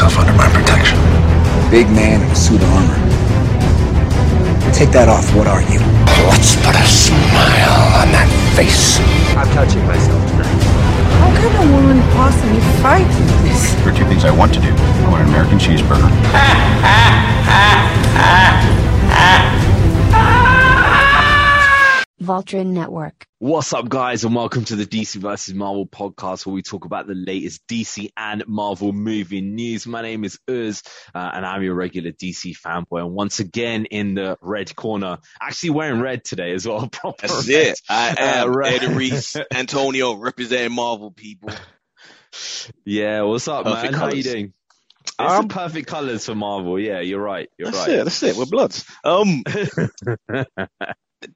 yourself under my protection. Big man in a suit of armor. Take that off. What are you? Let's put a smile on that face. I'm touching myself tonight. How can a woman possibly fight this? There are two things I want to do. I want an American cheeseburger. Voltron Network. What's up, guys, and welcome to the DC vs. Marvel podcast, where we talk about the latest DC and Marvel movie news. My name is Uz, uh, and I'm your regular DC fanboy. And once again, in the red corner, actually wearing red today as well. Proper That's red. it. I am Uh, red. Eddie Reese, Antonio, representing Marvel people. Yeah, what's up, Perfect man? How you colours. doing? It's Um, the perfect colors for Marvel. Yeah, you're right. You're That's right. it. That's it. We're bloods. Um,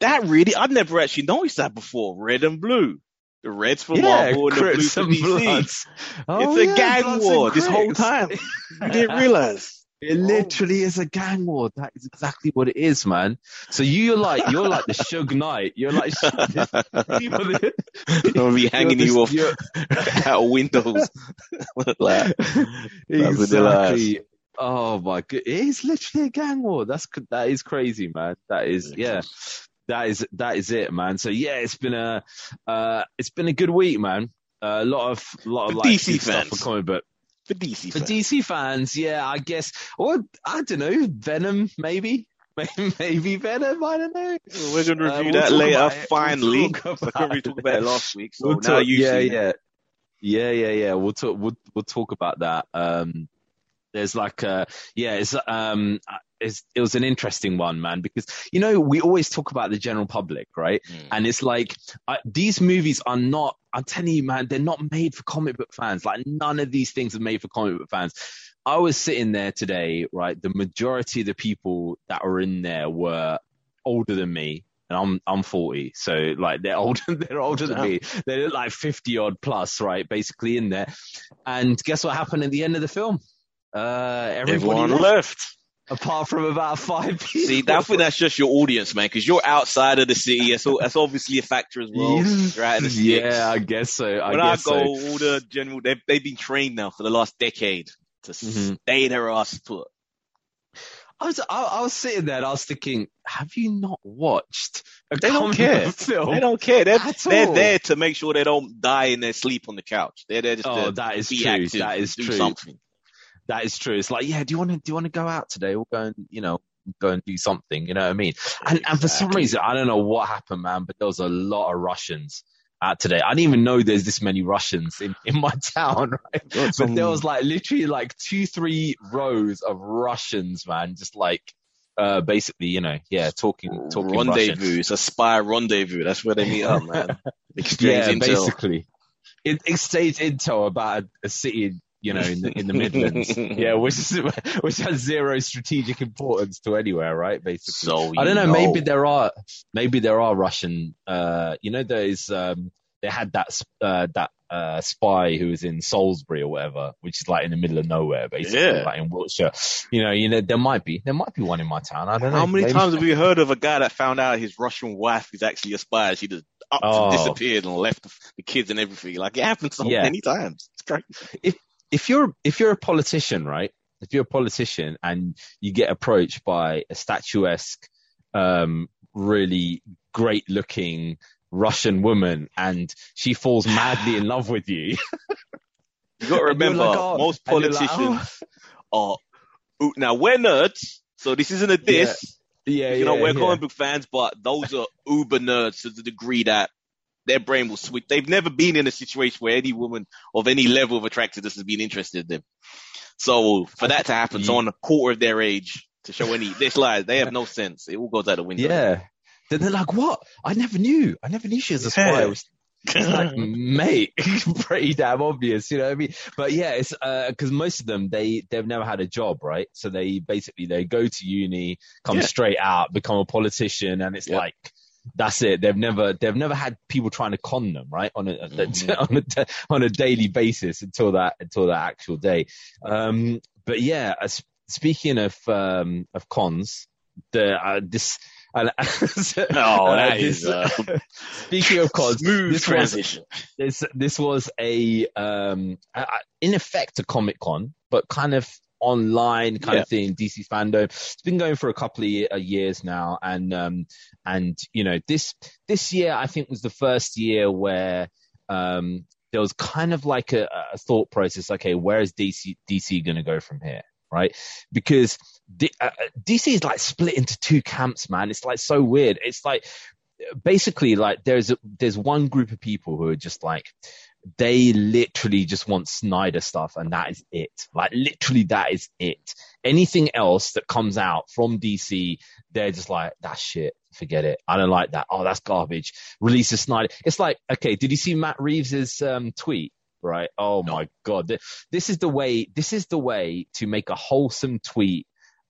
that really, I've never actually noticed that before. Red and blue. The reds for yeah, Marvel and the blue Crips for DC. Oh, it's a yeah, gang war this whole time. You didn't realize. It oh. literally is a gang war. That is exactly what it is, man. So you're like you're like the Suge Knight. You're like I'm gonna be hanging you off out of windows. like, exactly. Oh my god, it is literally a gang war. That's that is crazy, man. That is yeah. That is that is it, man. So yeah, it's been a uh, it's been a good week, man. Uh, a lot of lot of For like DC good stuff fans. for comic book. for DC For fans. DC fans, yeah, I guess. Or I don't know, Venom, maybe, maybe Venom. I don't know. We're gonna Uh, review we'll that later. about it. We'll Finally, talk I about couldn't talk about it last week, so We'll now talk- you yeah, see. yeah, yeah, yeah, yeah. We'll talk. We'll we'll talk about that. Um, there's like uh yeah, it's um, it's it was an interesting one, man, because you know we always talk about the general public, right? Mm. And it's like I, these movies are not. I'm telling you, man, they're not made for comic book fans. Like none of these things are made for comic book fans. I was sitting there today, right? The majority of the people that were in there were older than me, and I'm I'm 40, so like they're older they're older than me. They're like 50 odd plus, right? Basically in there. And guess what happened at the end of the film? Uh, everybody Everyone left, left. Apart from about five people. See, I think that's just your audience, man, because you're outside of the city. That's, that's obviously a factor as well. You're out in the yeah, I guess so. I when I guess go, so. all the general, they've, they've been trained now for the last decade to Mhm. stay their ass put. I was, I, I was sitting there and I was thinking, have you not watched a They don't care. film? They don't care. They're, they're all. there to make sure they don't die in their sleep on the couch. They're there just Oh, to that is be true. active, That is do true. something. That is true. It's like, yeah, do you want to do you want to go out today? We'll go and you know go and do something. You know what I mean? And and for some reason, I don't know what happened, man, but there was a lot of Russians out today. I didn't even know there's this many Russians in in my town, right? Got But there was like literally like two, three rows of Russians, man, just like uh basically, you know, yeah, talking talking rendezvous. Russian. It's a spy rendezvous. That's where they meet up, man. Exchange Yeah, intel. basically. It exchange intel about a, a city, you know, in the in the Midlands. yeah, which is which has zero strategic importance to anywhere, right? Basically. So I don't you know, maybe there are maybe there are Russian uh you know there's um they had that uh that uh spy who was in Salisbury or whatever, which is like in the middle of nowhere basically, Yeah. like in Wiltshire. You know, you know there might be there might be one in my town. I don't know. How many Maybe- times have we heard of a guy that found out his Russian wife is actually a spy? She just up Oh. and disappeared and left the, the kids and everything. Like it happens so Yeah. many times. It's crazy. if you're if you're a politician, right? If you're a politician and you get approached by a statuesque, um, really great looking Russian woman and she falls madly in love with you. You got to remember, like, oh, most you're like, politicians are now we're nerds, so this isn't a diss. yeah, you know, yeah, we're yeah. comic book fans, but those are uber nerds to the degree that their brain will switch. They've never been in a situation where any woman of any level of attractiveness has been interested in them. So for that to happen, Yeah. someone a quarter of their age to show any this lies, they have no sense. It all goes out the window. Yeah. Then they're like, what? I never knew. I never knew she was a spy. Yeah. Was- It's like, mate, pretty damn obvious, you know what I mean? But yeah, it's uh, because most of them they they've never had a job, right? So they basically they go to uni, come Yeah. straight out, become a politician, and it's Yeah. like that's it. They've never they've never had people trying to con them, right? On a Mhm. on a on a daily basis until that until that actual day. Um, but yeah, speaking of um of cons, the uh, this And, Oh, that this- is uh, speaking of COD, smooth this was, this this was a um a- in effect a Comic Con, but kind of online kind Yeah. of thing. DC fandom. It's been going for a couple of uh, years now, and um and you know this this year I think was the first year where um there was kind of like a, a thought process. Okay, where is DC DC going to go from here? Right, because D, uh, DC is like split into two camps, man. It's like so weird. It's like basically like there's a, there's one group of people who are just like they literally just want Snyder stuff and that is it. Like literally that is it. Anything else that comes out from DC, they're just like, that's shit. Forget it. I don't like that. Oh, that's garbage. Release a Snyder. It's like, okay, did you see Matt Reeves's um, tweet? Right. Oh my God. This is the way, this is the way to make a wholesome tweet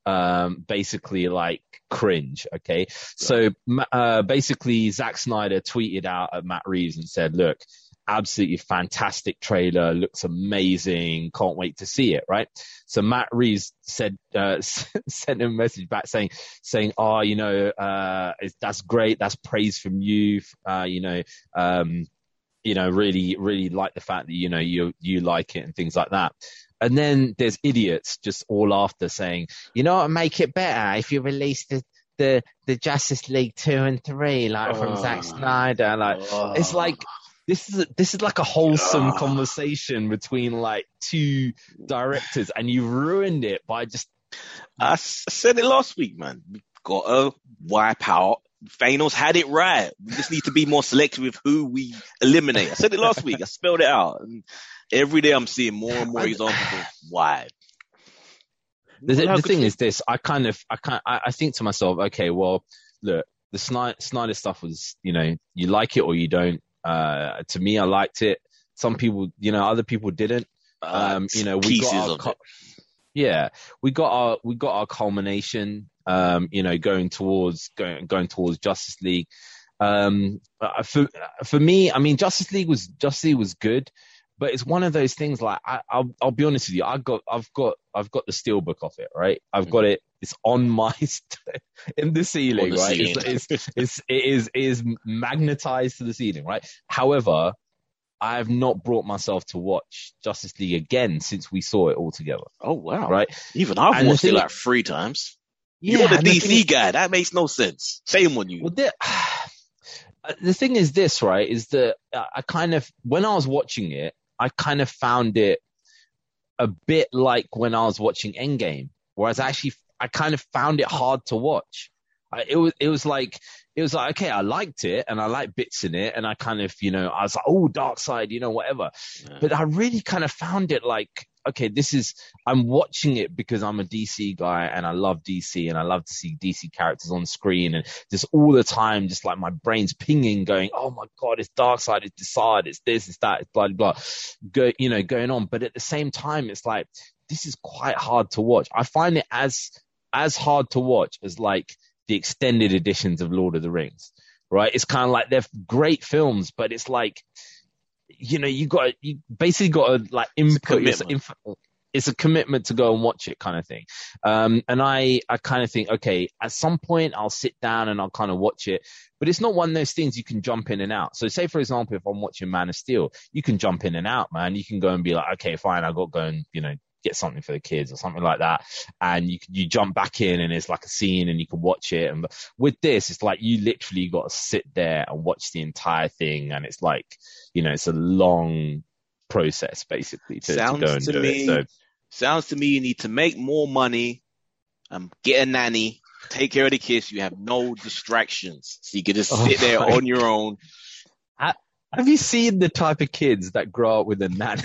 um basically like cringe okay so uh basically Zack Snyder tweeted out at Matt Reeves and said look absolutely fantastic trailer looks amazing can't wait to see it right so Matt Reeves said uh sent him a message back saying saying oh you know uh that's great that's praise from you uh you know um you know really really like the fact that you know you you like it and things like that and then there's idiots just all after saying, you know what, make it better if you release the the, the Justice League two and three, like from Zack Oh. Snyder. Like it's like this is a, this is like a wholesome conversation between like two directors, and you ruined it by just I said it last week, man. We got to wipe out. Thanos had it right. We just need to be more selective with who we eliminate. I said it last week. I spelled it out. And every day I'm seeing more and more examples of why. The, the thing for- is this: I kind of, I kind, I, I think to myself, okay, well, look, the Snyder, Snyder stuff was, you know, you like it or you don't. Uh, to me, I liked it. Some people, you know, other people didn't. uh, Um, you know, we got our of cu- it. yeah, we got our we got our culmination. Um, you know, going towards going going towards Justice League. Um, for for me, I mean, Justice League was Justice League was good, but it's one of those things. Like I, I'll I'll be honest with you, I got I've got I've got the steelbook of it, right? I've got it. It's on my st- in the ceiling, the right? ceiling. It's, it's it's it is it is magnetized to the ceiling, right? However, I have not brought myself to watch Justice League again since we saw it all together, Oh wow! right? Even I've And watched it like three times. You're the and the DC guy. That makes no sense. Shame on you. Well, the, the thing is this, right? Is that uh, I kind of, when I was watching it, I kind of found it a bit like when I was watching Endgame, whereas actually, I kind of found it hard to watch. I, it was, it was like, it was like, okay, I liked it and I liked bits in it and I kind of, you know, I was like, oh, Darkseid, you know, whatever. Yeah. But I really kind of found it like, okay, this is, I'm watching it because I'm a DC guy and I love DC and I love to see DC characters on screen and just all the time, just like my brain's pinging going, oh my God, it's Darkseid, it's Desaad, it's this, it's that, it's blah, blah, blah, go, you know, going on. But at the same time, it's like, this is quite hard to watch. I find it as, as hard to watch as like the extended editions of Lord of the Rings, right? It's kind of like they're great films, but it's like, you know, you got you basically got to like input. It's, commitment. inf- it's a commitment to go and watch it, kind of thing. Um, and I, I kind of think, okay, at some point I'll sit down and I'll kind of watch it, but it's not one of those things you can jump in and out. So, say for example, if I'm watching Man of Steel, you can jump in and out, man. You can go and be like, okay, fine, I got to go and you know get something for the kids or something like that, and you you jump back in and it's like a scene and you can watch it. And with this, it's like you literally got to sit there and watch the entire thing, and it's like you know it's a long process basically to, to go and to do me- it. So Sounds to me you need to make more money, um, get a nanny, take care of the kids. You have no distractions, so you can just Oh sit there on your own. Have you seen the type of kids that grow up with a nanny?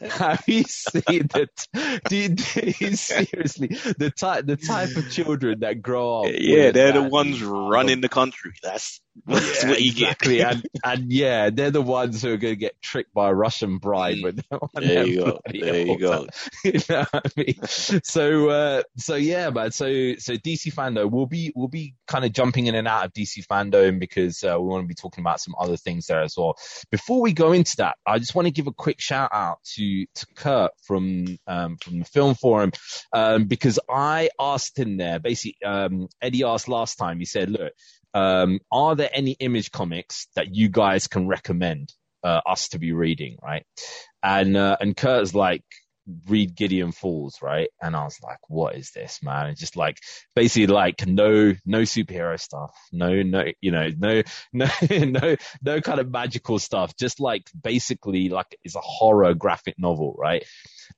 Have you seen that? Do you, do you seriously the type the type of children that grow up? Yeah, they're the nanny? ones running the country. That's That's Yeah, what you exactly. get. and, and yeah, they're the ones who are going to get tricked by a Russian bride. Mm. There you go. There you go. you know what I mean? So, uh, so yeah, man. So, so DC fandom, we'll be, we'll be kind of jumping in and out of DC fandom because uh, we want to be talking about some other things there as well. Before we go into that, I just want to give a quick shout out to to Kurt from um, from the Film Forum um, because I asked him there. Basically, um, Eddie asked last time. He said, "Look, um, are there any image comics that you guys can recommend uh, us to be reading?" Right, and uh, and Kurt's like. Read Gideon Falls, right? And I was like, what is this, man? It's just like basically like no no superhero stuff, no no you know no no no no kind of magical stuff, just like basically like it's a horror graphic novel, right?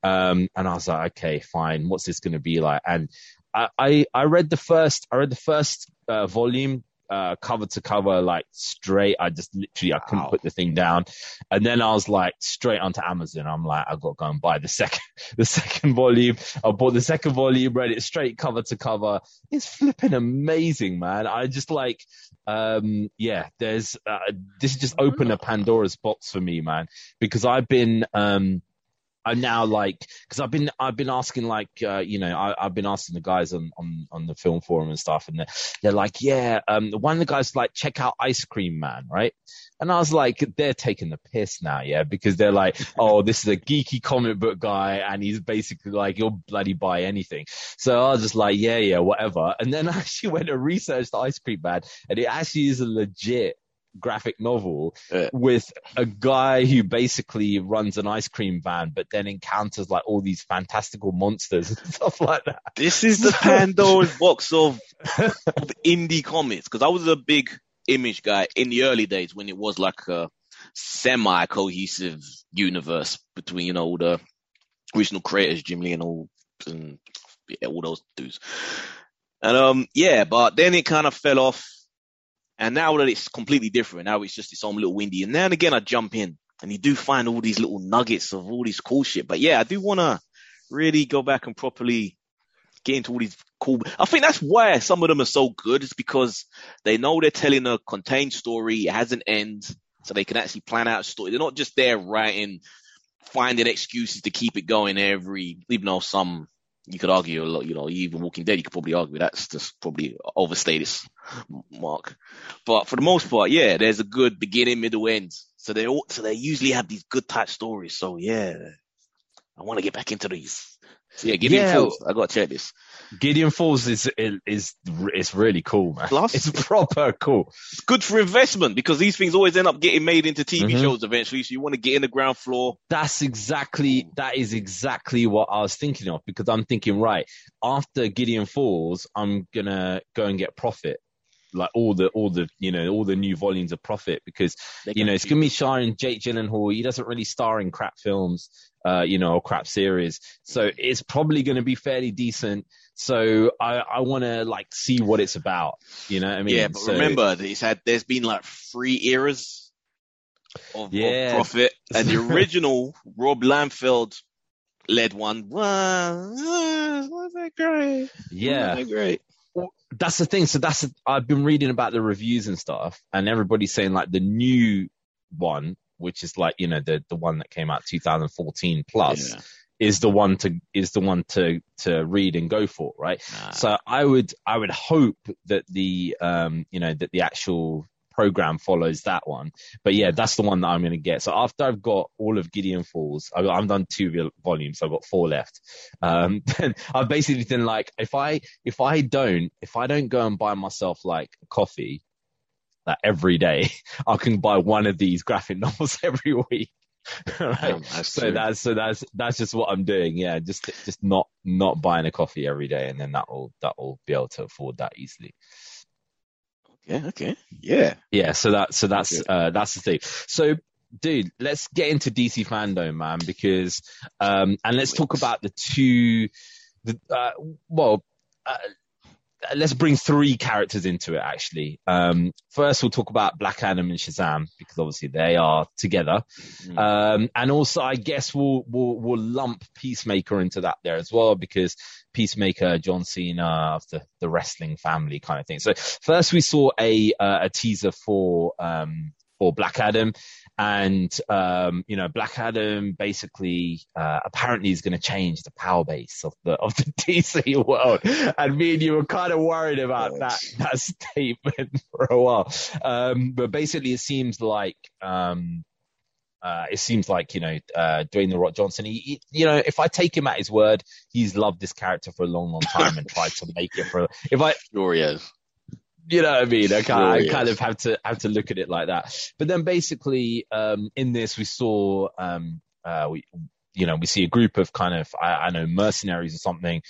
Um, and I was like, okay, fine, what's this going to be like? And I, I I read the first I read the first uh, volume uh, cover to cover, like straight. I just literally I couldn't Wow. put the thing down, and then I was like straight onto Amazon. I'm like, I've got to go and buy the second the second volume. I bought the second volume, read it straight cover to cover. It's flipping amazing, man. I just like, um, yeah. There's uh, this just opened a Pandora's box for me, man, because I've been um. I'm now like, because I've been I've been asking like uh, you know I, I've been asking the guys on, on on the film forum and stuff, and they're, they're like, yeah, um, one of the guys like check out Ice Cream Man, right? And I was like, they're taking the piss now, yeah, because they're like, oh, this is a geeky comic book guy, and he's basically like, you'll bloody buy anything. So I was just like, yeah, yeah, whatever. And then I actually went and researched Ice Cream Man, and it actually is a legit graphic novel Yeah. with a guy who basically runs an ice cream van, but then encounters like all these fantastical monsters and stuff like that. This is the Pandora's box of, of indie comics because I was a big image guy in the early days when it was like a semi cohesive universe between, you know, all the original creators, Jim Lee and all, and yeah, all those dudes. And, um, yeah, but then it kind of fell off. And now that it's completely different, now it's just its own little windy. And and again, I jump in and you do find all these little nuggets of all this cool shit. But yeah, I do want to really go back and properly get into all these cool. I think that's why some of them are so good. It's because they know they're telling a contained story. It has an end, so they can actually plan out a story. They're not just there writing, finding excuses to keep it going every. Even though some you could argue a lot, you know, even Walking Dead, you could probably argue that's just probably overstate its mark. But for the most part, yeah, there's a good beginning, middle, end. So they all, so they usually have these good type stories. So yeah, I want to get back into these. So yeah, give me Yeah. Falls. I gotta check this. Gideon Falls is is is it's really cool, man. Plus- it's proper cool. It's good for investment because these things always end up getting made into TV Mhm. shows eventually. So you want to get in the ground floor. That's exactly that is exactly what I was thinking of because I'm thinking right after Gideon Falls, I'm gonna go and get Prophet, like all the all the you know all the new volumes of Prophet because you know it's gonna be starring Jake Gyllenhaal. He doesn't really star in crap films, uh, you know, or crap series, so it's probably gonna be fairly decent. So I I want to like see what it's about, you know. what I mean, yeah, but So- remember, it's had there's been like three eras of, Yeah. of Prophet, and the original Rob Liefeld led one was wasn't great. yeah, wasn't great. that's the thing. So that's I've been reading about the reviews and stuff, and everybody's saying like the new one, which is like you know the the one that came out 2014 plus, Yeah. Is the one to is the one to to read and go for, right? Nah. So I would I would hope that the um you know that the actual program follows that one. But yeah, that's the one that I'm going to get. So after I've got all of Gideon Falls, I've, I've done two volumes, so I've got four left. Um, then I've basically been like, if I if I don't if I don't go and buy myself like coffee. Like every day, I can buy one of these graphic novels every week. right? Damn, that's so true. that's so that's that's just what I'm doing. Yeah, just just not not buying a coffee every day, and then that will that will be able to afford that easily. Yeah, okay. Yeah. Yeah, so that so that's Okay. uh that's the thing. So dude, let's get into DC fandom, man, because um and let's talk about the two the uh well uh, let's bring three characters into it. Actually, um, first we'll talk about Black Adam and Shazam because obviously they are together, Mm. um, and also I guess we'll we'll we'll lump Peacemaker into that there as well because Peacemaker, John Cena of the the wrestling family kind of thing. So first we saw a uh, a teaser for um for Black Adam. And um, you know, Black Adam basically uh, apparently is going to change the power base of the of the DC world. And me and you were kind of worried about that that statement for a while. Um, but basically, it seems like um, uh, it seems like you know uh, Dwayne the Rock Johnson. He, he, you know, if I take him at his word, he's loved this character for a long, long time and tried to make it for. If I Sure he is. You know what I mean? I, kind, I kind of have to have to look at it like that. But then basically, um, in this we saw, um, uh, we, you know, we see a group of kind of, I, I know, mercenaries or something.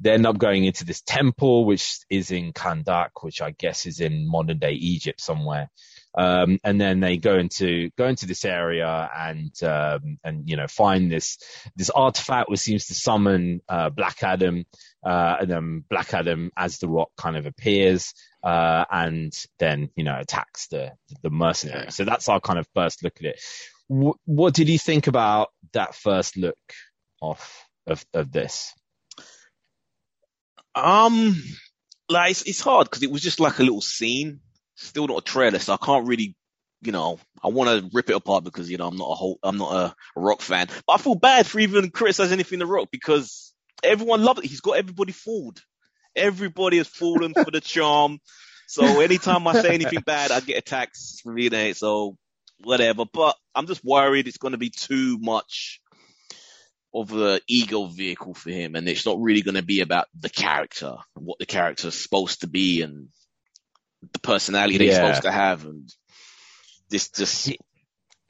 They end up going into this temple, which is in Kahndaq, which I guess is in modern day Egypt somewhere. Um, and then they go into go into this area and um, and you know find this this artifact which seems to summon uh, Black Adam, uh, and then Black Adam as the Rock kind of appears uh, and then you know attacks the the mercenary. Yeah. So that's our kind of first look at it. W- what did you think about that first look of of, of this? Um, like it's, it's hard because it was just like a little scene, still not a trailer, so I can't really, you know, I want to rip it apart because you know I'm not a whole, I'm not a, rock fan, but I feel bad for even criticizing anything the rock because everyone loved it. He's got everybody fooled. Everybody has fallen for the charm. So anytime I say anything bad, I get attacked from the internet. So whatever, but I'm just worried it's going to be too much of the ego vehicle for him, and it's not really going to be about the character, and what the character's supposed to be, and the personality Yeah. supposed to have, and this just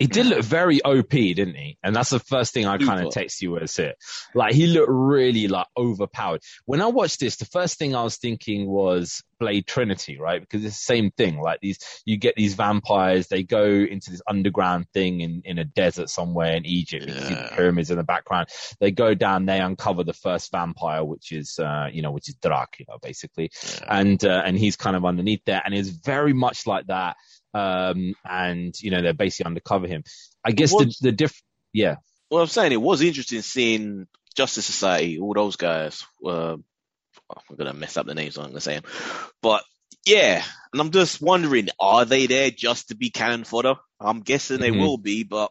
He did look very OP, didn't he? And that's the first thing I kind of text you was it. Like he looked really like overpowered. When I watched this, the first thing I was thinking was Blade Trinity, right? Because it's the same thing. Like these, you get these vampires, they go into this underground thing in, in a desert somewhere in Egypt. You see the pyramids in the background. They go down, they uncover the first vampire, which is, uh, you know, which is Dracula, basically and uh, and he's kind of underneath there, and it's very much like that. Um, and you know they're basically undercover him. I guess the the diff, yeah, Well, I'm saying it was interesting seeing Justice Society, all those guys. Uh, I'm gonna mess up the names. I'm gonna say 'em. but yeah, and I'm just wondering, are they there just to be cannon fodder? I'm guessing they Mhm. will be, but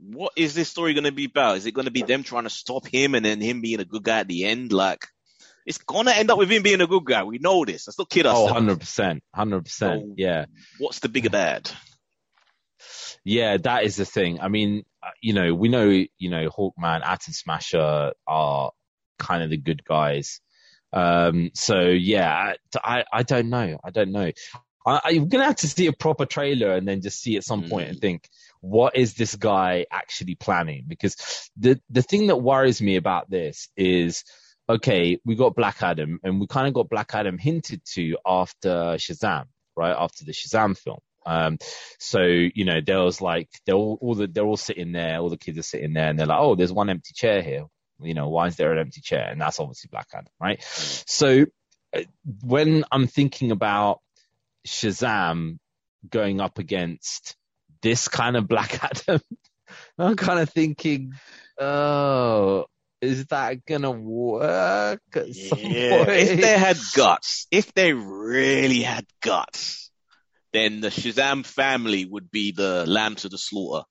what is this story gonna be about? Is it gonna be them trying to stop him and then him being a good guy at the end? Like, it's gonna end up with him being a good guy. We know this. Let's not kid oh, ourselves. 100 percent, hundred percent, yeah, What's the bigger bad? yeah. That is the thing. I mean, uh, you know, we know, you know, Hawkman, Atom Smasher are kind of the good guys. Um, so yeah, I, I don't know, I don't know. I, I'm gonna have to see a proper trailer and then just see at some point and think, what is this guy actually planning? Because the the thing that worries me about this is, okay, we got Black Adam, and we kind of got Black Adam hinted to after Shazam, right? After the Shazam film. Um, so you know, there was like they're all, all the they're all sitting there, all the kids are sitting there, and they're like, oh, there's one empty chair here. You know, why is there an empty chair? And that's obviously Black Adam, right? So uh, when I'm thinking about Shazam going up against this kind of Black Adam, I'm kind of thinking, oh, is that gonna work at some Yeah, point? if they had guts, if they really had guts, then the Shazam family would be the lamb to the slaughter.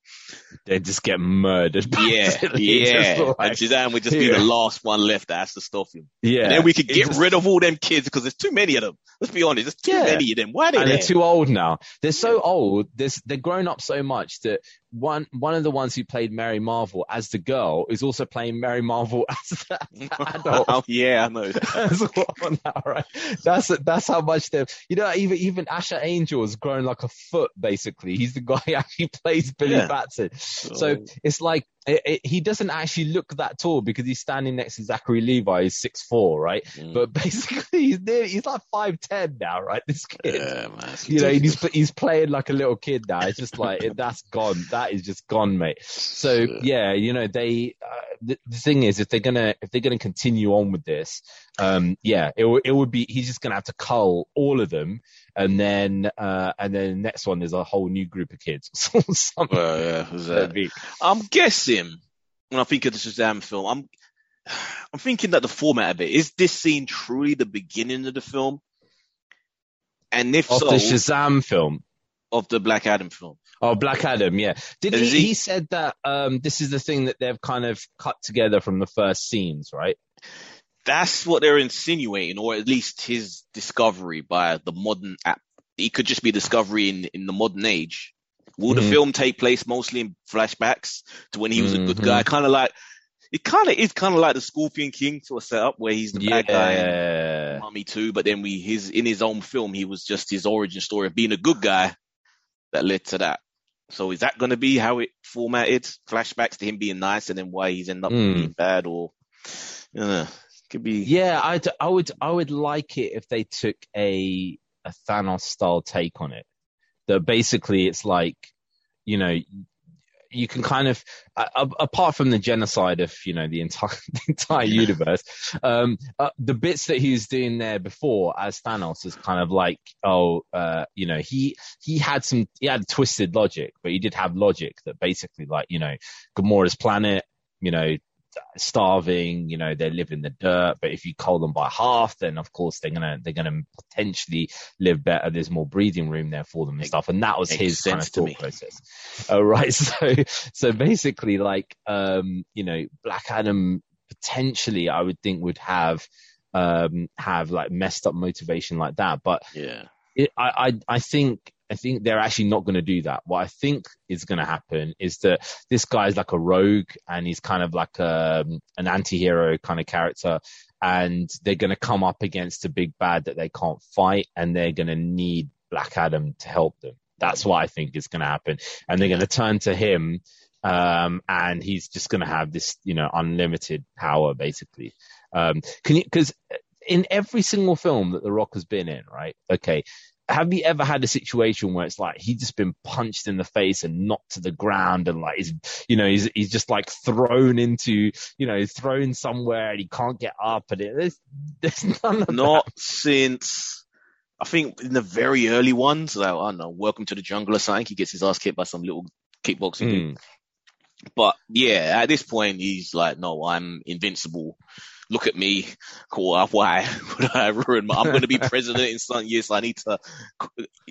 They'd just get murdered. Yeah, yeah. Like- and Shazam would just be the last one left that has to stop him. yeah. And then we could get just- rid of all them kids because there's too many of them. Let's be honest, there's too Yeah. many of them. Why are they and there? they're too old now. They're so old. There's, they're grown up so much that one one of the ones who played Mary Marvel as the girl is also playing Mary Marvel as the, the adult. oh yeah, I know. as well now, right? That's that's how much they've. You know, even even Asher Angel has grown like a foot. Basically, he's the guy who actually plays Billy Yeah. Batson. So oh. it's like it, it, he doesn't actually look that tall because he's standing next to Zachary Levi, He's six four, right? Mm. But basically, he's near, he's like five ten now, right? This kid, Yeah, man. you know, he's he's playing like a little kid now. It's just like it, that's gone. That is just gone, mate. So yeah, you know, they. Uh, the, the thing is, if they're gonna if they're gonna continue on with this, um, yeah, it it would be he's just gonna have to cull all of them, and then uh, and then the next one there's a whole new group of kids or something. Well, yeah, who's that? That'd be- I'm guessing when I think of the Shazam film, I'm I'm thinking that the format of it is this scene truly the beginning of the film, and if Of so, the Shazam film. of the Black Adam film. Oh, Black Adam, yeah. Did he, he- he said that um, this is the thing that they've kind of cut together from the first scenes, right? That's what they're insinuating, or at least his discovery by the modern app. It could just be discovery in, in the modern age. Will the Mhm. film take place mostly in flashbacks to when he was a good guy? Kind of like, it kind of is kind of like the Scorpion King sort of setup where he's the Yeah. bad guy. in Mummy too, but then we his in his own film he was just his origin story of being a good guy that led to that. So is that going to be how it formatted? Flashbacks to him being nice and then why he's ended up Mm. being bad, or you know, could be. Yeah, I, I would I would like it if they took a a Thanos style take on it. That basically it's like, you know, you can kind of apart from the genocide of you know the entire the entire universe, um, uh, the bits that he was doing there before as Thanos is kind of like, oh, uh, you know, he he had some he had twisted logic, but he did have logic that basically like you know, Gamora's planet, you know, starving, you know, they live in the dirt, but if you cull them by half, then of course they're gonna they're gonna potentially live better. There's more breathing room there for them and Makes- stuff. And that was his kind of sense to thought me. process. Oh, right. So so basically like um, you know, Black Adam potentially I would think would have um have like messed up motivation like that. But Yeah. it, I, I I think I think they're actually not going to do that. What I think is going to happen is that this guy is like a rogue and he's kind of like um, an anti-hero kind of character, and they're going to come up against a big bad that they can't fight, and they're going to need Black Adam to help them. That's what I think is going to happen, and they're going to turn to him. Um, and he's just going to have this, you know, unlimited power, basically. Um, can you, because in every single film that The Rock has been in, right? Okay, have you ever had a situation where it's like he's just been punched in the face and knocked to the ground and like he's you know he's he's just like thrown into you know thrown somewhere and he can't get up and it, there's there's none of Not since I think in the very early ones, like I don't know, Welcome to the Jungle or something. He gets his ass kicked by some little kickboxing that. dude. Mm. But yeah, at this point, he's like, no, I'm invincible. Look at me. Cool. Uh, why would I ruin my, I'm going to be president in some years. So I need to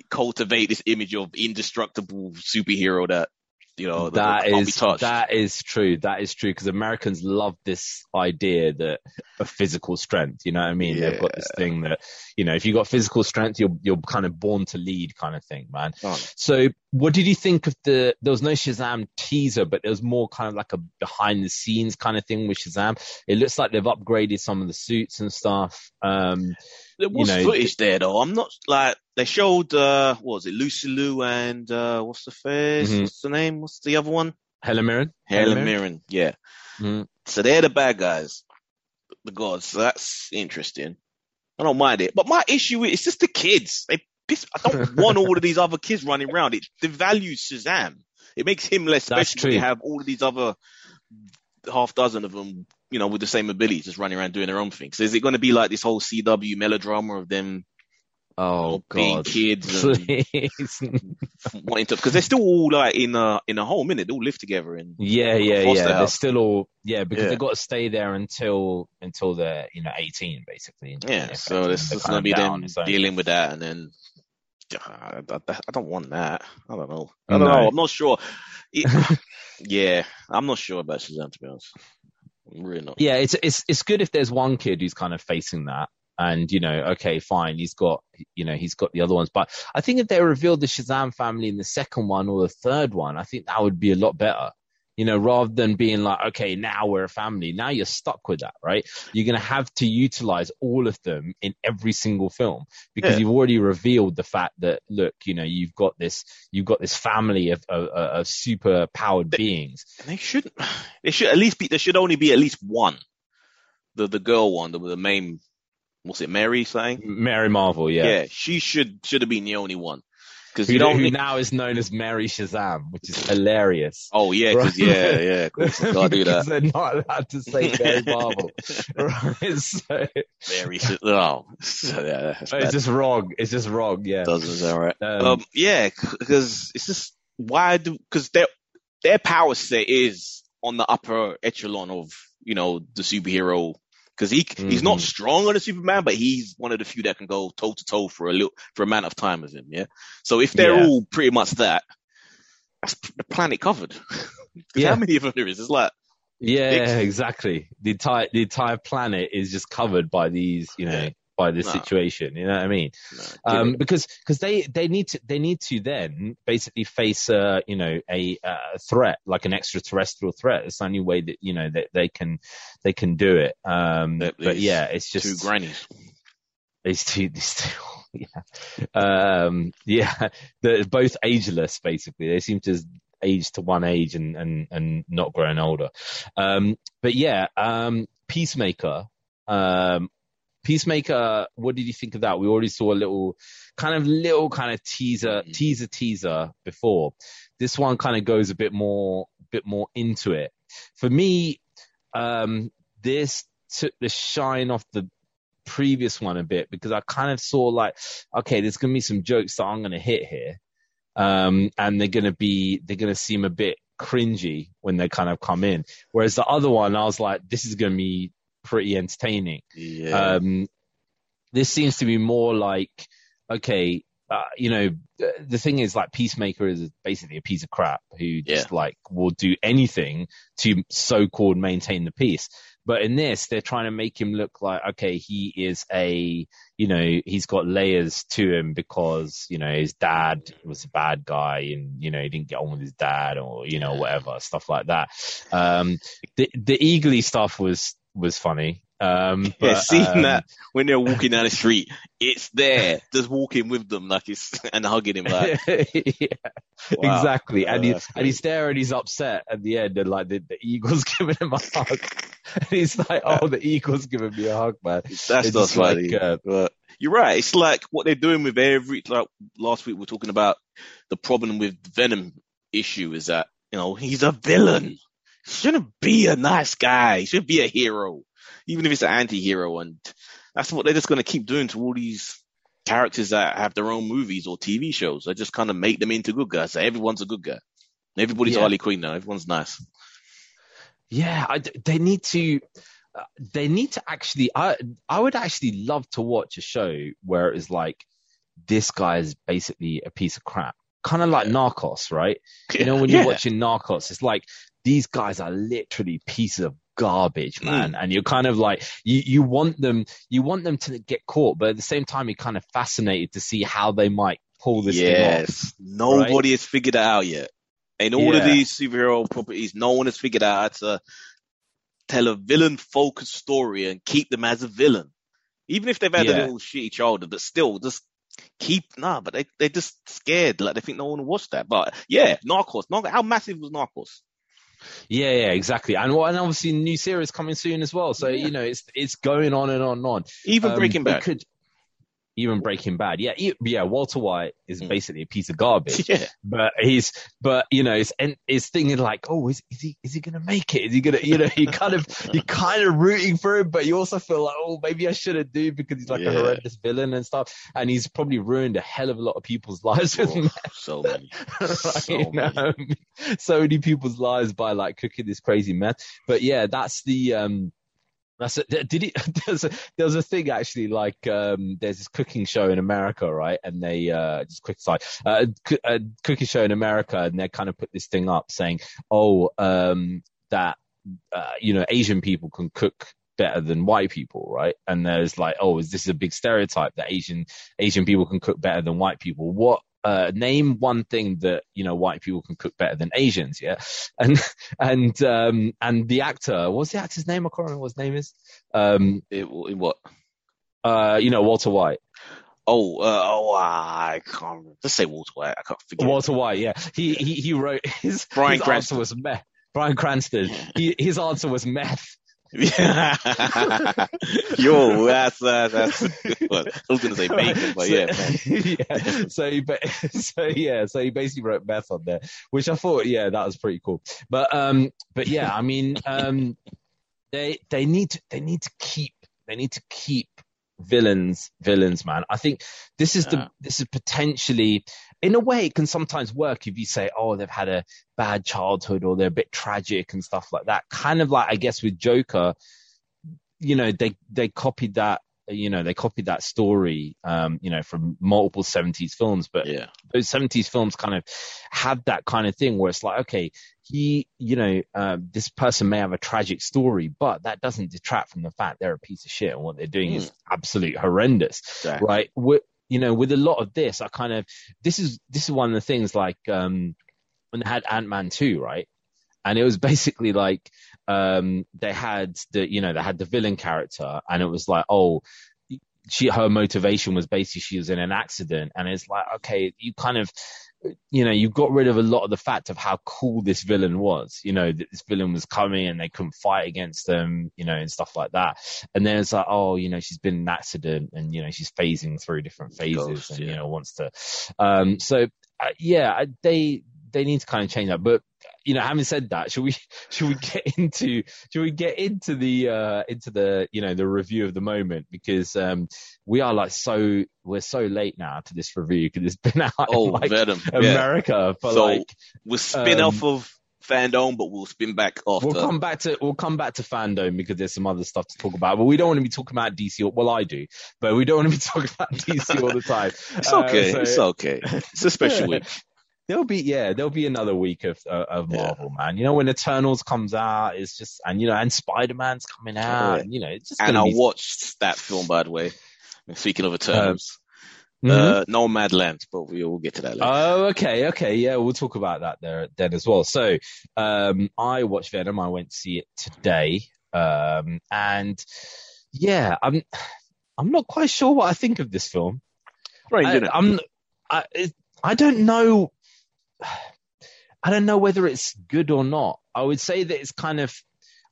cultivate this image of indestructible superhero that, you know, That be is that is true. That is true because Americans love this idea that of physical strength. You know what I mean? Yeah. They've got this thing that you know if you've got physical strength, you're you're kind of born to lead kind of thing, man. Oh. So, what did you think of the? There was no Shazam teaser, but there was more kind of like a behind the scenes kind of thing with Shazam. It looks like they've upgraded some of the suits and stuff. Um, There was know, footage there though. I'm not like they showed uh what was it, Lucy Liu and uh what's the face? Mhm. What's the name? What's the other one? Helen Mirren. Helen Mirren. Yeah. Mhm. So they're the bad guys, the gods. So that's interesting. I don't mind it, but my issue is it's just the kids. They piss. I don't want all of these other kids running around. It devalues Shazam. It makes him less That's special. You have all of these other half dozen of them, you know, with the same abilities, just running around doing their own thing. So is it going to be like this whole CW melodrama of them Oh God. kids wanting to? Because they're still all like in a in a home, innit? They all live together and Yeah, yeah, yeah. They're still all yeah because Yeah. they've got to stay there until until they're you know eighteen basically. Yeah, so they're is gonna be there them its own. dealing with that, and then I, I, I don't want that. I don't know. I don't No. know. I'm not sure. It- yeah, I'm not sure about Shazam to be honest. I'm really not. Yeah, it's it's it's good if there's one kid who's kind of facing that, and you know, okay, fine, he's got you know he's got the other ones, but I think if they revealed the Shazam family in the second one or the third one, I think that would be a lot better. You know, rather than being like, okay, now we're a family. Now you're stuck with that, right? You're going to have to utilize all of them in every single film because Yeah. you've already revealed the fact that, look, you know, you've got this, you've got this family of, of, of super powered beings. And they shouldn't. They should at least be. There should only be at least one. The the girl one, the, the main. What's it, Mary saying? Mary Marvel, yeah. Yeah, she should should have been the only one. Because you don't. who need- now is known as Mary Shazam, which is hilarious. oh yeah, Right. yeah, yeah, you gotta do that. they're not allowed to say Mary Marvel. right? So Mary. Oh, so, yeah, it's bad. just wrong. It's just wrong. Yeah. doesn't sound right. Um, Um, yeah, because it's just why do because their their power set is on the upper echelon of you know the superhero. Because he he's not Mhm. strong on a Superman, but he's one of the few that can go toe to toe for a little for a amount of time with him. Yeah. So if they're Yeah. all pretty much that, that's the planet covered. Yeah. how many of them there is? It's like Yeah, Big- exactly. The entire the entire planet is just covered by these, you know, Yeah. By this No. situation. You know what I mean? no, Um, because because they they need to they need to then basically face uh you know a, a threat like an extraterrestrial threat. It's the only way that you know that they can they can do it. Um, That but yeah, it's just two grannies. these two these two. Yeah, um, yeah, they're both ageless. Basically, they seem to age to one age and and and not growing older. Um, but yeah, um, Peacemaker. Um, Peacemaker. What did you think of that? We already saw a little, kind of little kind of teaser, Mhm. teaser, teaser before. This one kind of goes a bit more, bit more into it. For me, um, this took the shine off the previous one a bit because I kind of saw like, okay, there's gonna be some jokes that I'm gonna hit here, um, and they're gonna be they're gonna seem a bit cringy when they kind of come in. Whereas the other one, I was like, this is gonna be pretty entertaining. Yeah. Um, this seems to be more like, okay, uh, you know, the, the thing is like Peacemaker is basically a piece of crap who just like will do anything to so-called maintain the peace. But in this, they're trying to make him look like, okay, he is a, you know, he's got layers to him because, you know, his dad was a bad guy and, you know, he didn't get on with his dad or, you know, whatever, stuff like that. Um, the, the eagly stuff was, was funny. Um, yeah, seeing um, that when they're walking down the street, it's there, just walking with them like it's and hugging him like yeah, Wow. exactly. and Oh, he and he's there and he's upset at the end, and like the, the eagle's giving him a hug, and he's like, "Oh, the eagle's giving me a hug, man." that's It's not just like, funny. uh, but you're right. It's like what they're doing with every like last week we are talking about the problem with Venom issue is that you know he's a villain. Shouldn't be a nice guy. He should be a hero, even if it's an anti-hero. And that's what they're just going to keep doing to all these characters that have their own movies or TV shows. They just kind of make them into good guys. So everyone's a good guy. Everybody's Yeah. Harley Quinn now. Everyone's nice. Yeah, I they need to. Uh, they need to actually. I I would actually love to watch a show where it is like this guy is basically a piece of crap, kind of like Narcos, right? You know, when you're watching Narcos, it's like these guys are literally pieces of garbage, man. Mm. And you're kind of like, you, you want them, you want them to get caught, but at the same time, you're kind of fascinated to see how they might pull this thing off. Yes. Nobody has figured it out yet. In all of these superhero properties, no one has figured out how to tell a villain focused story and keep them as a villain. Even if they've had a little shitty childhood, but still just keep nah, but they they're just scared. Like they think no one will watch that. But yeah, Narcos. Narcos how massive was Narcos? Yeah, yeah, exactly. And well, and obviously new series coming soon as well. So, Yeah. you know, it's, it's going on and on and on. Even Um, Breaking Bad. Could, even Breaking Bad. Yeah. Yeah. Walter White is Mm. basically a piece of garbage. Yeah. but he's but you know it's and it's thinking like oh is, is he is he gonna make it is he gonna you know you kind of you kind of rooting for him but you also feel like oh maybe i shouldn't do because he's like Yeah. a horrendous villain and stuff and he's probably ruined a hell of a lot of people's lives with Oh, meth, so many. so You know? many. so many people's lives by like cooking this crazy meth but yeah that's the um that's it. Did he? There's a, there was a thing actually, like um, there's this cooking show in America, right? And they uh, just quick side, uh, a cooking show in America, and they kind of put this thing up saying, oh, um, that uh, you know Asian people can cook better than white people, right? And there's like, oh, is this a big stereotype that Asian Asian people can cook better than white people? What uh, name one thing that you know white people can cook better than Asians, yeah, and and um, and the actor, what's the actor's name? I can't remember what his name is. Um, It, it what? uh, you know Walter White. Oh, uh, oh, I can't. Remember. Let's say Walter White. I can't forget. Walter White, yeah. He he he wrote his Bryan his Cranston. answer was meth. Bryan Cranston. He, his answer was meth. Yo, that's uh, that's. I was gonna say bacon, but so, yeah, yeah. So ba- so yeah, so he basically wrote meth on there, which I thought, yeah, that was pretty cool. But um, but yeah, I mean, um, they they need to they need to keep they need to keep villains villains man i think this is the this is potentially in a way it can sometimes work if you say oh they've had a bad childhood or they're a bit tragic and stuff like that kind of like i guess with joker you know they they copied that you know they copied that story um you know from multiple 70s films but yeah, those 70s films kind of had that kind of thing where it's like, okay, he, you know, uh, this person may have a tragic story, but that doesn't detract from the fact they're a piece of shit and what they're doing is absolute horrendous, exactly. right? With, you know, with a lot of this, I kind of, this is, this is one of the things like, um, when they had Ant-Man 2, right? And it was basically like, um, they had the, you know, they had the villain character and it was like, oh, she, her motivation was basically she was in an accident and it's like, okay, you kind of, you know, you got rid of a lot of the fact of how cool this villain was. You know, that this villain was coming and they couldn't fight against them, you know, and stuff like that. And then it's like, oh, you know, she's been in an accident and, you know, she's phasing through different phases and, yeah. you know, wants to. Um, so, uh, yeah, they, they need to kind of change that. But, you know, having said that, should we, should we get into, should we get into the, uh, into the, you know, the review of the moment? Because, um, we are like so, we're so late now to this review because it's been out Oh, in like Venom. Yeah. America for So, like We'll spin um, off of fandom, but we'll spin back after. we'll come back to we'll come back to fandom because there's some other stuff to talk about but we don't want to be talking about DC or, well I do but we don't want to be talking about DC all the time it's Uh, okay. so- it's okay. It's a special week. There'll be yeah there'll be another week of uh, of Yeah. Marvel man you know when Eternals comes out it's just and you know and Spider-Man's coming out Yeah. and you know it's just And I be watched that film, by the way. Speaking of Eternals, Mhm. uh, Nomadland, but we will get to that later. Oh, okay, okay, yeah, we'll talk about that there then as well. So, um, I watched Venom. I went to see it today, um, and yeah, I'm, I'm not quite sure what I think of this film. Strange, I, isn't it? I'm, I, it- I don't know. I don't know whether it's good or not. I would say that it's kind of,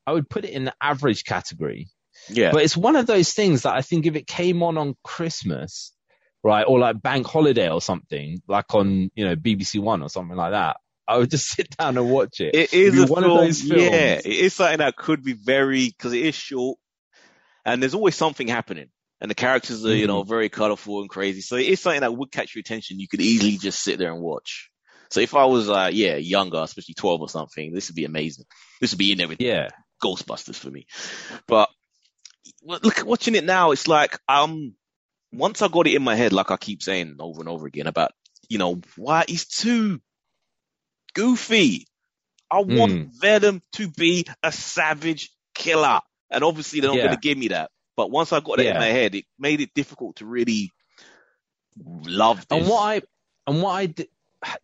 I would put it in the average category. yeah. But it's one of those things that I think if it came on on Christmas, right, or like bank holiday or something, like on you know BBC One or something like that, I would just sit down and watch it. It is a one film, of those films. yeah. It is something that could be very because it is short, and there's always something happening, and the characters are you know mm. very colorful and crazy. So it is something that would catch your attention. You could easily just sit there and watch. So if I was uh yeah younger, especially twelve or something, this would be amazing. This would be in with Yeah, Ghostbusters for me. But look, watching it now, it's like um once I got it in my head, like I keep saying over and over again about you know why he's too goofy. I want Mm. Venom to be a savage killer, and obviously they're not Yeah. going to give me that. But once I got it in my head, it made it difficult to really love this. and what I and what I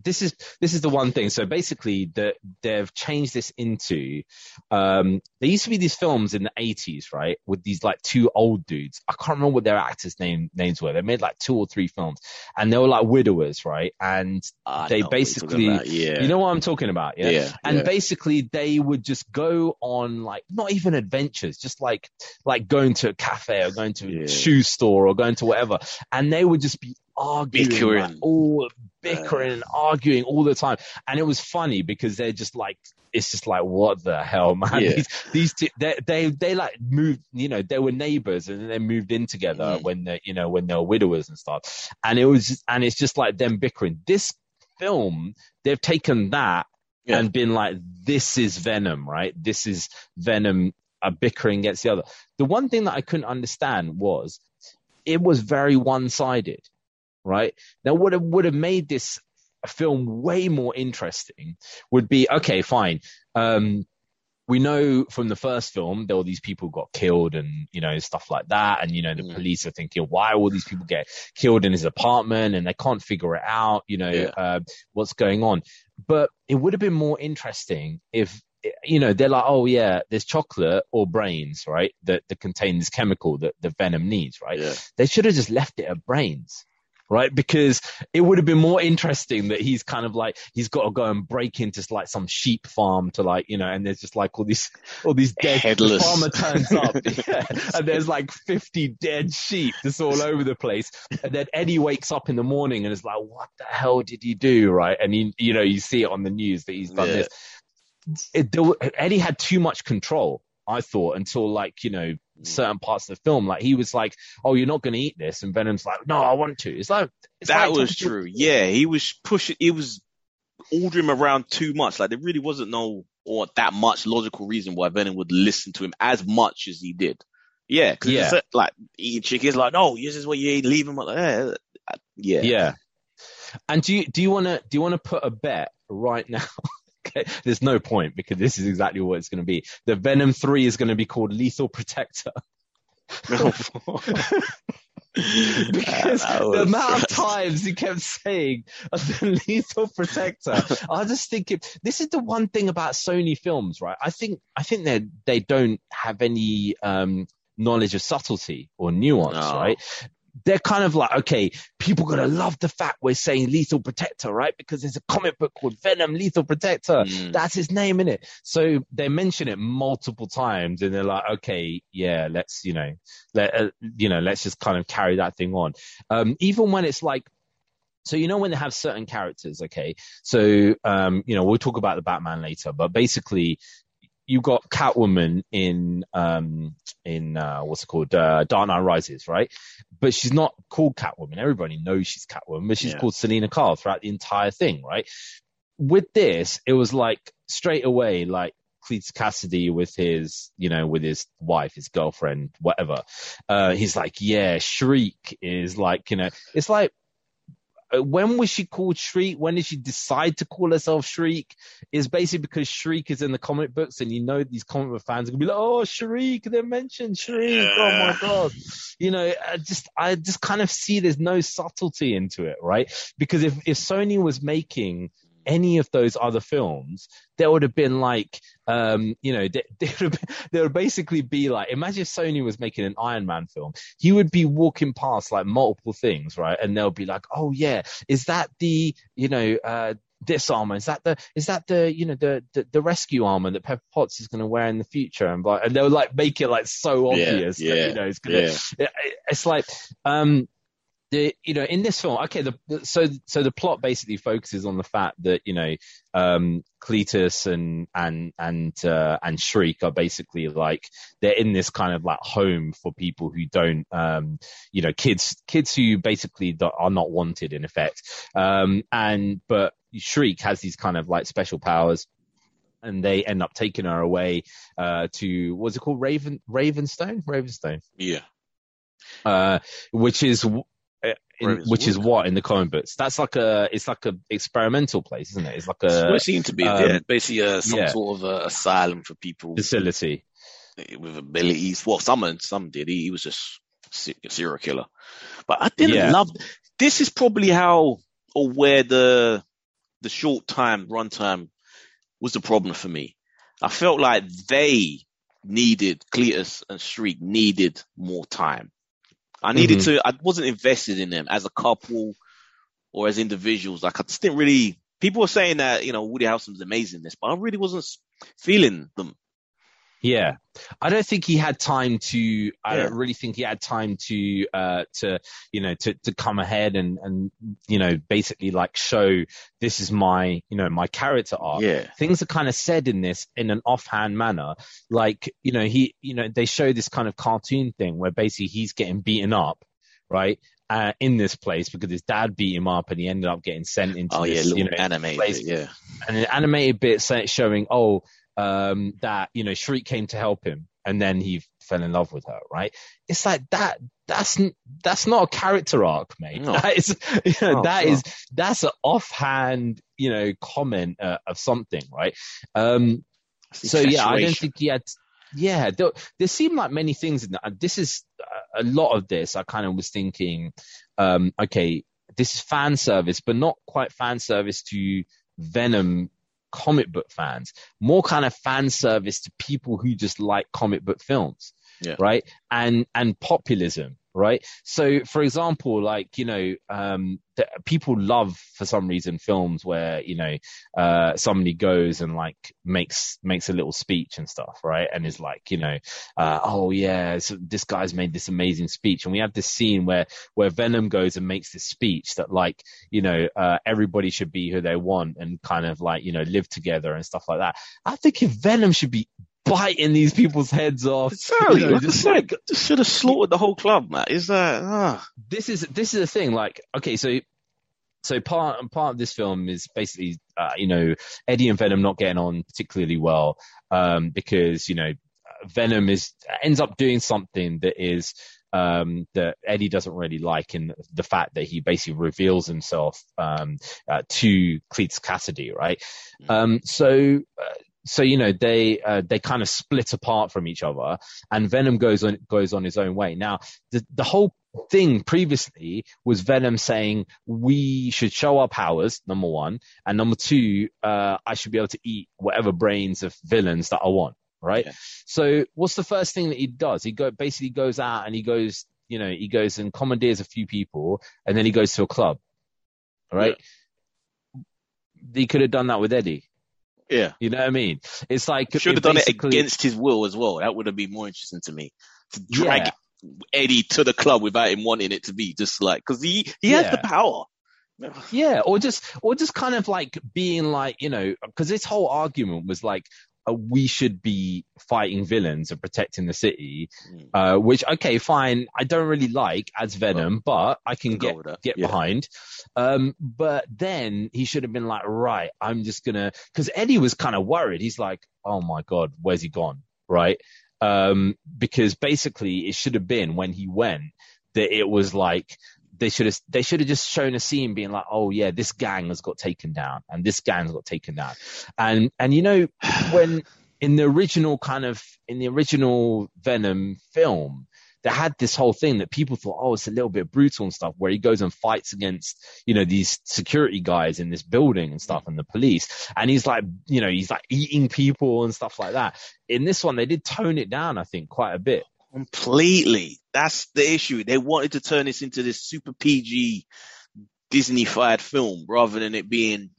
this is this is the one thing. So basically, that they've changed this into. Um, there used to be these films in the eighties, right, with these like two old dudes. I can't remember what their actors' name names were. They made like two or three films, and they were like widowers, right? And I they know what you're talking basically- yeah, you know what I'm talking about, yeah. yeah, and yeah. basically they would just go on like not even adventures just like like going to a cafe or going to a shoe store or going to whatever and they would just be arguing Bickering. like, all bickering and arguing all the time and it was funny because they're just like it's just like what the hell man Yeah. these, these two, they, they they like moved you know they were neighbors and then they moved in together Mm. when they you know when they were widowers and stuff and it was just, and it's just like them bickering this film they've taken that Yeah. and been like, this is Venom, right? This is Venom A bickering against the other. The one thing that I couldn't understand was it was very one sided, right? Now, what would have made this film way more interesting would be, okay, fine. Um, we know from the first film there were these people got killed and you know stuff like that and you know the Mm. police are thinking why all these people get killed in his apartment and they can't figure it out you know Yeah. uh, what's going on but it would have been more interesting if you know they're like oh yeah there's chocolate or brains right that, that contain this chemical that the venom needs right Yeah. they should have just left it at brains right? Because it would have been more interesting that he's kind of like he's got to go and break into like some sheep farm to like you know and there's just like all these all these dead Headless. farmer turns up yeah, and there's like 50 dead sheep just all over the place. And then eddie wakes up in the morning and is like what the hell did he do? Right? And you you know you see it on the news that he's done Yeah. this. It, there, eddie had too much control i thought until like you know certain parts of the film like he was like oh you're not going to eat this and venom's like no i want to it's like it's that like was talking to- true. Yeah, he was pushing. He was ordering him around too much. Like there really wasn't no or that much logical reason why Venom would listen to him as much as he did. Yeah, because Yeah. like eating chicken is like, no, this is what you eat. Leave him. Like, eh, yeah, Yeah. And do you do you want to do you want to put a bet right now? There's no point because this is exactly what it's going to be. The Venom Three is going to be called Lethal Protector because That the amount of times he kept saying the Lethal Protector. I just think it, this is the one thing about Sony films, right? I think I think they they don't have any um, knowledge of subtlety or nuance, No. right? They're kind of like, okay, people gonna love the fact we're saying Lethal Protector, right? Because there's a comic book called Venom Lethal Protector. Mm. That's his name in it. So they mention it multiple times, and they're like, okay, yeah, let's, you know, let, uh, you know, let's just kind of carry that thing on. Um, even when it's like. So you know when they have certain characters, okay. So um, you know we'll talk about the Batman later, but basically you got Catwoman in um in uh what's it called uh, Dark Knight Rises, right? But she's not called Catwoman. Everybody knows she's Catwoman, but she's Yeah. called Selina Kyle throughout the entire thing, right? With this, it was like straight away, like Cletus Cassidy with his, you know, with his wife, his girlfriend, whatever. Uh, he's like, yeah, Shriek is like, you know, it's like, Uh, when was she called Shriek? When did she decide to call herself Shriek? Is basically because Shriek is in the comic books, and you know these comic book fans are gonna be like, "Oh, Shriek! They mentioned Shriek! Oh my god!" You know, I just, I just kind of see there's no subtlety into it, right? Because if if Sony was making any of those other films, there would have been like, um, you know, there, there, would, been- there would basically be like, imagine if Sony was making an Iron Man film, he would be walking past like multiple things, right? And they'll be like, oh yeah, is that the, you know, uh, this armor is that the is that the you know the the, the rescue armor that Pepper Potts is going to wear in the future and like and they'll like make it like so Yeah, obvious that, you know it's gonna yeah. it- it's like um the you know in this film okay the, the so so the plot basically focuses on the fact that you know um Cletus and and and uh and Shriek are basically like they're in this kind of like home for people who don't um you know kids kids who basically are not wanted in effect. Um and but Shriek has these kind of like special powers and they end up taking her away uh to what's it called? Raven Ravenstone? Ravenstone. Yeah. uh, which is in, Ravenswood. which is what in the comic books. That's like a it's like a experimental place, isn't it? It's like That's what a it seemed to be. um, yeah, basically uh, some yeah. sort of uh, asylum for people facility. with abilities. Well, some some did. He, he was just a serial killer. But I didn't Yeah. love. This is probably how or where the the short time runtime was the problem for me. I felt like they needed Cletus and Shriek needed more time. I needed Mhm. to. I wasn't invested in them as a couple or as individuals. Like I just didn't really. People were saying that you know Woody Harrelson's amazing in this, but I really wasn't feeling them. Yeah, I don't think he had time to. I Yeah. don't really think he had time to, uh, to you know, to to come ahead and and you know, basically like show this is my you know my character arc. Yeah, things are kind of said in this in an offhand manner. Like, you know, he, you know, they show this kind of cartoon thing where basically he's getting beaten up, right? Uh, in this place because his dad beat him up and he ended up getting sent into oh this, little you know, animated. place. Yeah, and an animated bit showing, oh, um, that, you know, Shriek came to help him and then he fell in love with her, right? It's like that, that's, that's not a character arc, mate. No. That is, you know, No, that no. is, that's an offhand, you know, comment uh, of something, right? Um, So yeah, I don't think he had. Yeah, there, there seemed like many things in that. This is uh, a lot of this. I kind of was thinking, um, okay, this is fan service, but not quite fan service to Venom comic book fans. More kind of fan service to people who just like comic book films, Yeah. right? And and populism, right? So, for example, like you know, um, the, people love for some reason films where you know uh, somebody goes and like makes makes a little speech and stuff, right? And is like, you know, uh, oh yeah, so this guy's made this amazing speech, and we have this scene where where Venom goes and makes this speech that like, you know, uh, everybody should be who they want and kind of like, you know, live together and stuff like that. I think if Venom should be biting these people's heads off, Exactly. you know, Like I said, like just should have slaughtered the whole club, man. Is that ah. this is this is the thing. Like, okay, so so part part of this film is basically, uh, you know, Eddie and Venom not getting on particularly well, um, because you know, Venom is ends up doing something that is um, that Eddie doesn't really like in the fact that he basically reveals himself um, uh, to Cletus Cassidy, right? Um, so. Uh, so you know they uh, they kind of split apart from each other, and Venom goes on goes on his own way. Now the the whole thing previously was Venom saying we should show our powers, number one, and number two, uh, I should be able to eat whatever brains of villains that I want, right? Yeah. So what's the first thing that he does? He go basically goes out and he goes, you know, he goes and commandeers a few people, and then he goes to a club, right? He could have done that with Eddie. Yeah. You know what I mean? It's like Should have done it against his will as well. That would have been more interesting to me. To drag Yeah. Eddie to the club without him wanting it to be just like because he he has the power. Yeah, or just or just kind of like being like you know because this whole argument was like uh, we should be fighting villains and protecting the city, Mm. uh, which okay, fine, I don't really like as Venom, but I can get get Yeah. behind. Um, but then he should have been like, right, I'm just gonna because Eddie was kind of worried. He's like, oh my god, where's he gone? Right? Um, because basically it should have been when he went that it was like they should have they should have just shown a scene being like, oh yeah, this gang has got taken down and this gang's got taken down, and and you know when in the original kind of in the original Venom film. They had this whole thing that people thought, oh, it's a little bit brutal and stuff, where he goes and fights against, you know, these security guys in this building and stuff and the police. And he's like, you know, he's like eating people and stuff like that. In this one, they did tone it down, I think, quite a bit. Completely. That's the issue. They wanted to turn this into this super PG Disney-fied film rather than it being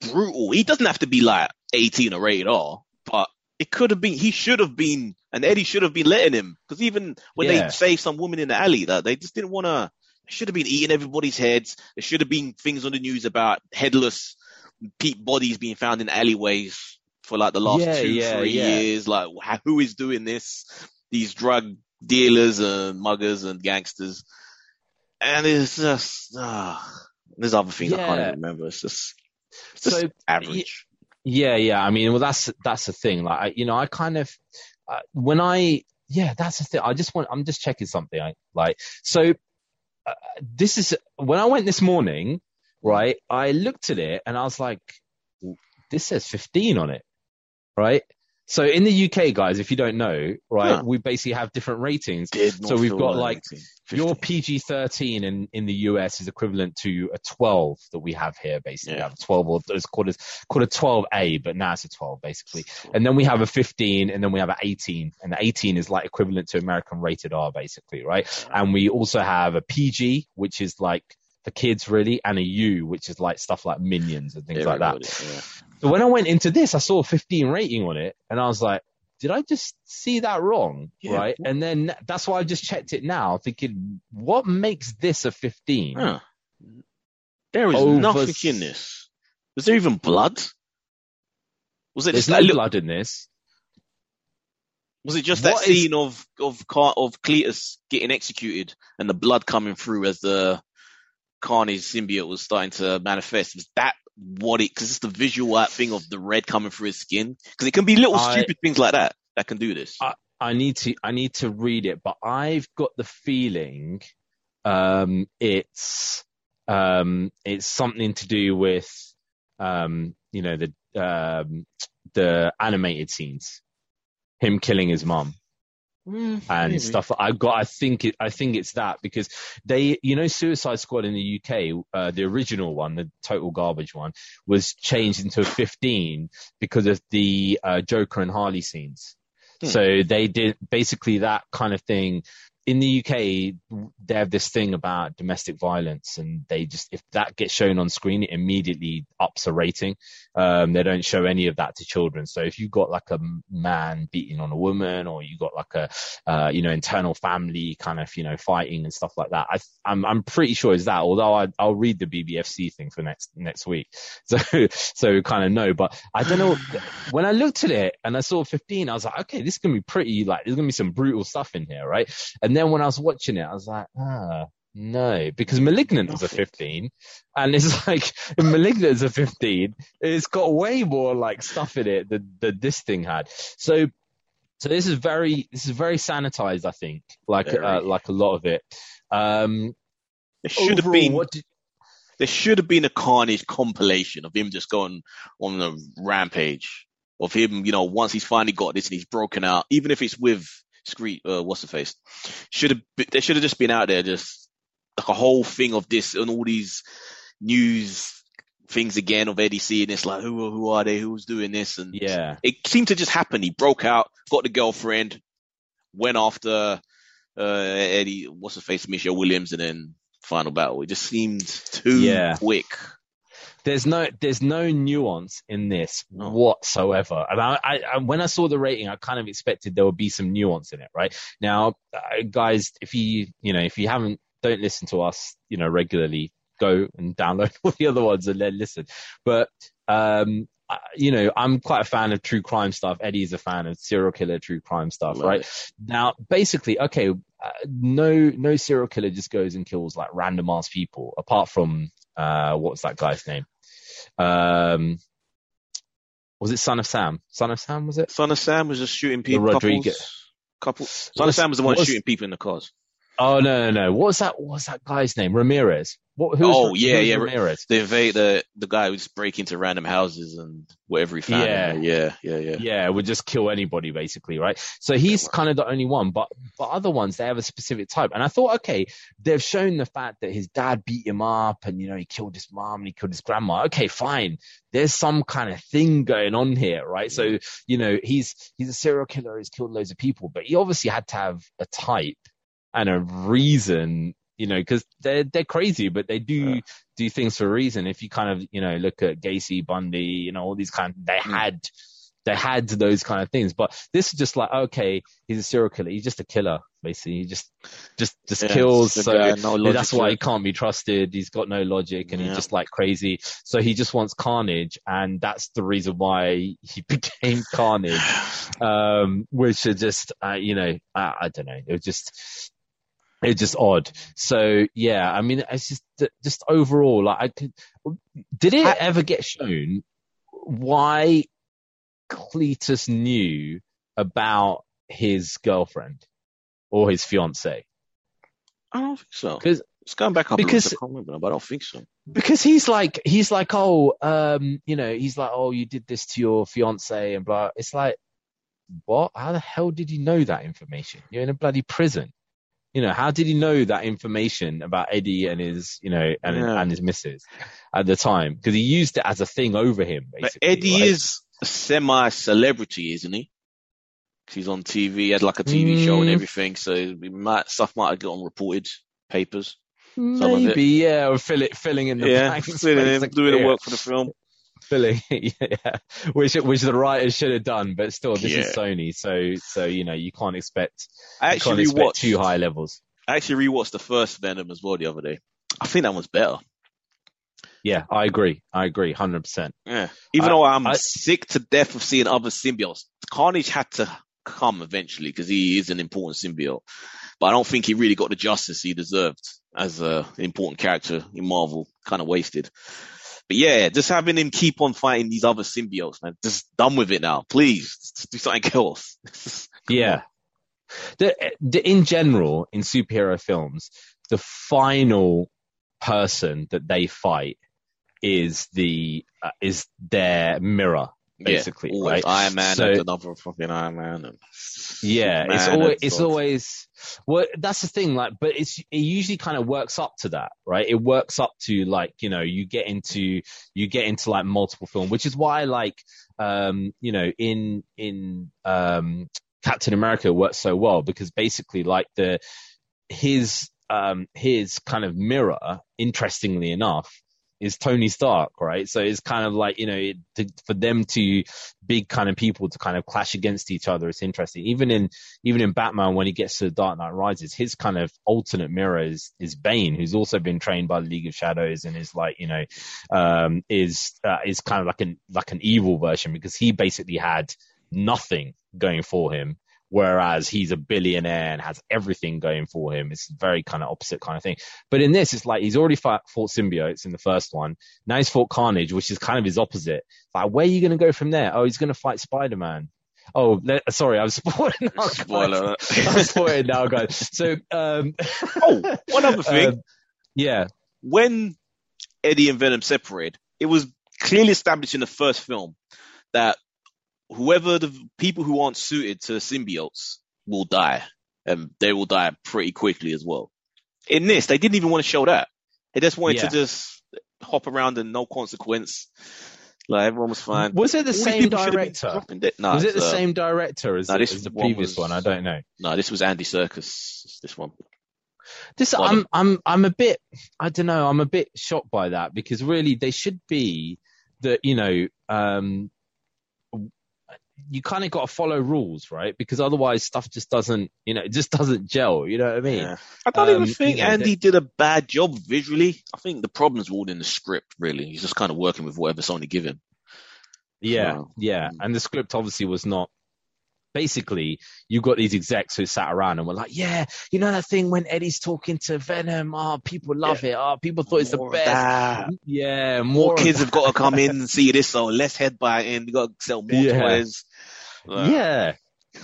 brutal. He doesn't have to be like 18 or rated R, but it could have been, he should have been, and Eddie should have been letting him. Because even when Yeah. they saved some woman in the alley, that they just didn't want to, they should have been eating everybody's heads. There should have been things on the news about headless pe- bodies being found in alleyways for like the last Yeah, two, yeah, three years. Like, who is doing this? These drug dealers and muggers and gangsters. And it's just, ah, there's other things I can't even remember. It's just, it's just So, average. Yeah, yeah. I mean, well, that's that's the thing. Like, I, you know, I kind of uh, when I yeah, that's the thing. I just want. I'm just checking something. I, like, so uh, this is when I went this morning, right? I looked at it and I was like, this says 15 on it, right? So in the UK, guys, if you don't know, right, Huh. we basically have different ratings. So we've got, like 18, Your PG 13 in, in the US is equivalent to a 12 that we have here, basically. We Yeah. have 12 or it's called a, called a 12A, but now it's a 12, basically. And then we have a 15 and then we have an 18 and the 18 is like equivalent to American rated R, basically, right? And we also have a PG, which is like for kids really, and a U, which is like stuff like Minions and things like that. Everybody, yeah. So when I went into this, I saw a 15 rating on it, and I was like, did I just see that wrong? Yeah. Right. And then that's why I just checked it now, thinking, what makes this a 15? Huh. There is Over- nothing in this. Was there even blood? Was it There's just no that little, blood in this. was it just that What is- scene of of of Cletus getting executed and the blood coming through as the Carnage symbiote was starting to manifest? Was that what it? Because it's the visual art thing of the red coming through his skin. Because it can be little I- stupid things like that that can do this. I- I need to I need to read it, but I've got the feeling um, it's um, it's something to do with um, you know the um, the animated scenes, him killing his mom Mm, and maybe. stuff. I got. I think it. I think it's that because they, you know, Suicide Squad in the UK, uh, the original one, the total garbage one, was changed into a 15 because of the uh, Joker and Harley scenes. Hmm. So they did basically that kind of thing. In the UK, they have this thing about domestic violence, and they just if that gets shown on screen, it immediately ups a rating. Um, they don't show any of that to children. So if you've got like a man beating on a woman, or you got like a uh, you know internal family kind of you know fighting and stuff like that, I, I'm I'm pretty sure it's that. Although I, I'll read the BBFC thing for next next week, so so kind of know. But I don't know. When I looked at it and I saw 15, I was like, okay, this is gonna be pretty. Like there's gonna be some brutal stuff in here, right? And then when I was watching it, I was like, ah. No, because Malignant was a 15, and it's like Malignant is a 15. It's got way more like stuff in it than, than this thing had. So, so this is very this is very sanitized, I think, like uh, like a lot of it. Um, There should have been What did, there should have been a Carnage compilation of him just going on a rampage of him. You know, once he's finally got this and he's broken out, even if it's with Screet, uh, what's the face, should have there should have just been out there just like a whole thing of this and all these news things again of Eddie seeing this like who who are they who's doing this and yeah, it seemed to just happen. He broke out, got the girlfriend, went after uh, Eddie, what's the face, Michelle Williams, and then final battle. It just seemed too Yeah. quick. There's no there's no nuance in this No. whatsoever. And I, I, I when I saw the rating, I kind of expected there would be some nuance in it, right? Now, uh, guys, if you you know if you haven't don't listen to us, you know regularly, go and download all the other ones and then listen. But um, you know, I'm quite a fan of true crime stuff. Eddie's a fan of serial killer true crime stuff, Love right? it. Now, basically, okay, uh, no, no serial killer just goes and kills like random ass people, apart from uh, what was that guy's name? Um, was it Son of Sam? Son of Sam was it? Son of Sam was just shooting people. Rodriguez. Couple. Son of Sam was the one what's- shooting people in the cars. Oh no, no, no. What was that? What was that guy's name? Ramirez. What? Who's, Oh, yeah, who's yeah, Ramirez. The the the guy who just break into random houses and whatever he found. Yeah. yeah, yeah, yeah. Yeah, would just kill anybody basically, right? So he's kind of the only one, but but other ones they have a specific type. And I thought, okay, they've shown the fact that his dad beat him up, and you know he killed his mom and he killed his grandma. Okay, fine. There's some kind of thing going on here, right? So mm. you know he's he's a serial killer. He's killed loads of people, but he obviously had to have a type and a reason. You know, because they're they're crazy, but they do Yeah. do things for a reason. If you kind of you know look at Gacy, Bundy, you know all these kind, they Mm. had they had those kind of things. But this is just like, okay, he's a serial killer. He's just a killer, basically. He just, just, just Yeah, kills. So guy, no that's why he can't be trusted. He's got no logic and Yeah. he's just like crazy. So he just wants carnage. And that's the reason why he became carnage. Um, which are just, uh, you know, I, I don't know. It was just, it's just odd. So yeah, I mean, it's just, just overall, like I could, did it ever get shown why Cletus knew about his girlfriend or his fiance? I don't think so. 'Cause- it's going back up because- because I remember, but I don't think so. Because he's like, he's like, oh, um, you know, he's like, oh, you did this to your fiance and blah. It's like, what? How the hell did he know that information? You're in a bloody prison. You know, how did he know that information about Eddie and his, you know, and, Yeah. and his missus at the time? Because he used it as a thing over him. But Eddie right? is a semi-celebrity, isn't he? He's on TV, he had like a TV show and Mm. everything, so might, stuff might have got on reported papers. Some of it. maybe, yeah, or fill it, filling in the yeah, blanks, filling in, doing the work for the film. Filling, yeah, which which the writers should have done, but still, this is Sony, so so you know you can't expect I actually expect watched, too high levels. I actually rewatched the first Venom as well the other day. I think that one's better. Yeah, I agree, I agree, hundred percent. Yeah. Even I- though I'm I- sick to death of seeing other symbiotes, Carnage had to come eventually because he is an important symbiote. But I don't think he really got the justice he deserved as a an important character in Marvel. Kind of wasted. But yeah, just having him keep on fighting these other symbiotes, man. Just done with it now, please. Just do something else. Yeah. The, the, in general, in superhero films, the final person that they fight is the uh, is their mirror. Basically, yeah, always. right? Iron Man So- and another fucking Iron Man. And Yeah, it's always it's always well that's the thing like but it's it usually kind of works up to that right it works up to like you know you get into you get into like multiple film which is why like um you know in in um Captain America works so well because basically like the his um his kind of mirror interestingly enough is Tony Stark, right? So it's kind of like, you know, it, to, for them to big kind of people to kind of clash against each other. It's interesting. Even in, even in Batman, when he gets to Dark Knight Rises, his kind of alternate mirror is, is Bane, who's also been trained by the League of Shadows and is like, you know, um, is, uh, is kind of like an, like an evil version because he basically had nothing going for him. Whereas he's a billionaire and has everything going for him. It's very kind of opposite kind of thing. But in this, it's like he's already fought, fought symbiotes in the first one. Now he's fought Carnage, which is kind of his opposite. Like, where are you going to go from there? Oh, he's going to fight Spider Man. Oh, le- sorry, I'm spoiling now. guys. Spoiler. I'm spoiling now, guys. So, um, oh, one other thing. um, yeah, when Eddie and Venom separated, it was clearly established in the first film that whoever the people who aren't suited to symbiotes will die, and they will die pretty quickly as well. In this, they didn't even want to show that. They just wanted Yeah. to just hop around and no consequence. Like everyone was fine. was it the All same people should have been director? No, was it the uh, same director as, no, this as the one previous was- one? I don't know. No, this was Andy Serkis. This one. This Well, I'm I'm I'm a bit I don't know I'm a bit shocked by that because really they should be that you know um you kind of got to follow rules right because otherwise stuff just doesn't you know it just doesn't gel you know what I mean Yeah. I don't Um, even think you know, Andy did a bad job visually. I think the problems were all in the script, really. He's just kind of working with whatever Sony give him. Yeah, So, yeah. mm. And the script obviously was not. Basically, you got these execs who sat around and were like, "Yeah, you know that thing when Eddie's talking to Venom. Oh, people love it. Oh, people thought it's the best. that. Yeah, More more, kids have got to come in and see this, so less headbiting. We got to sell more Yeah. toys. Yeah.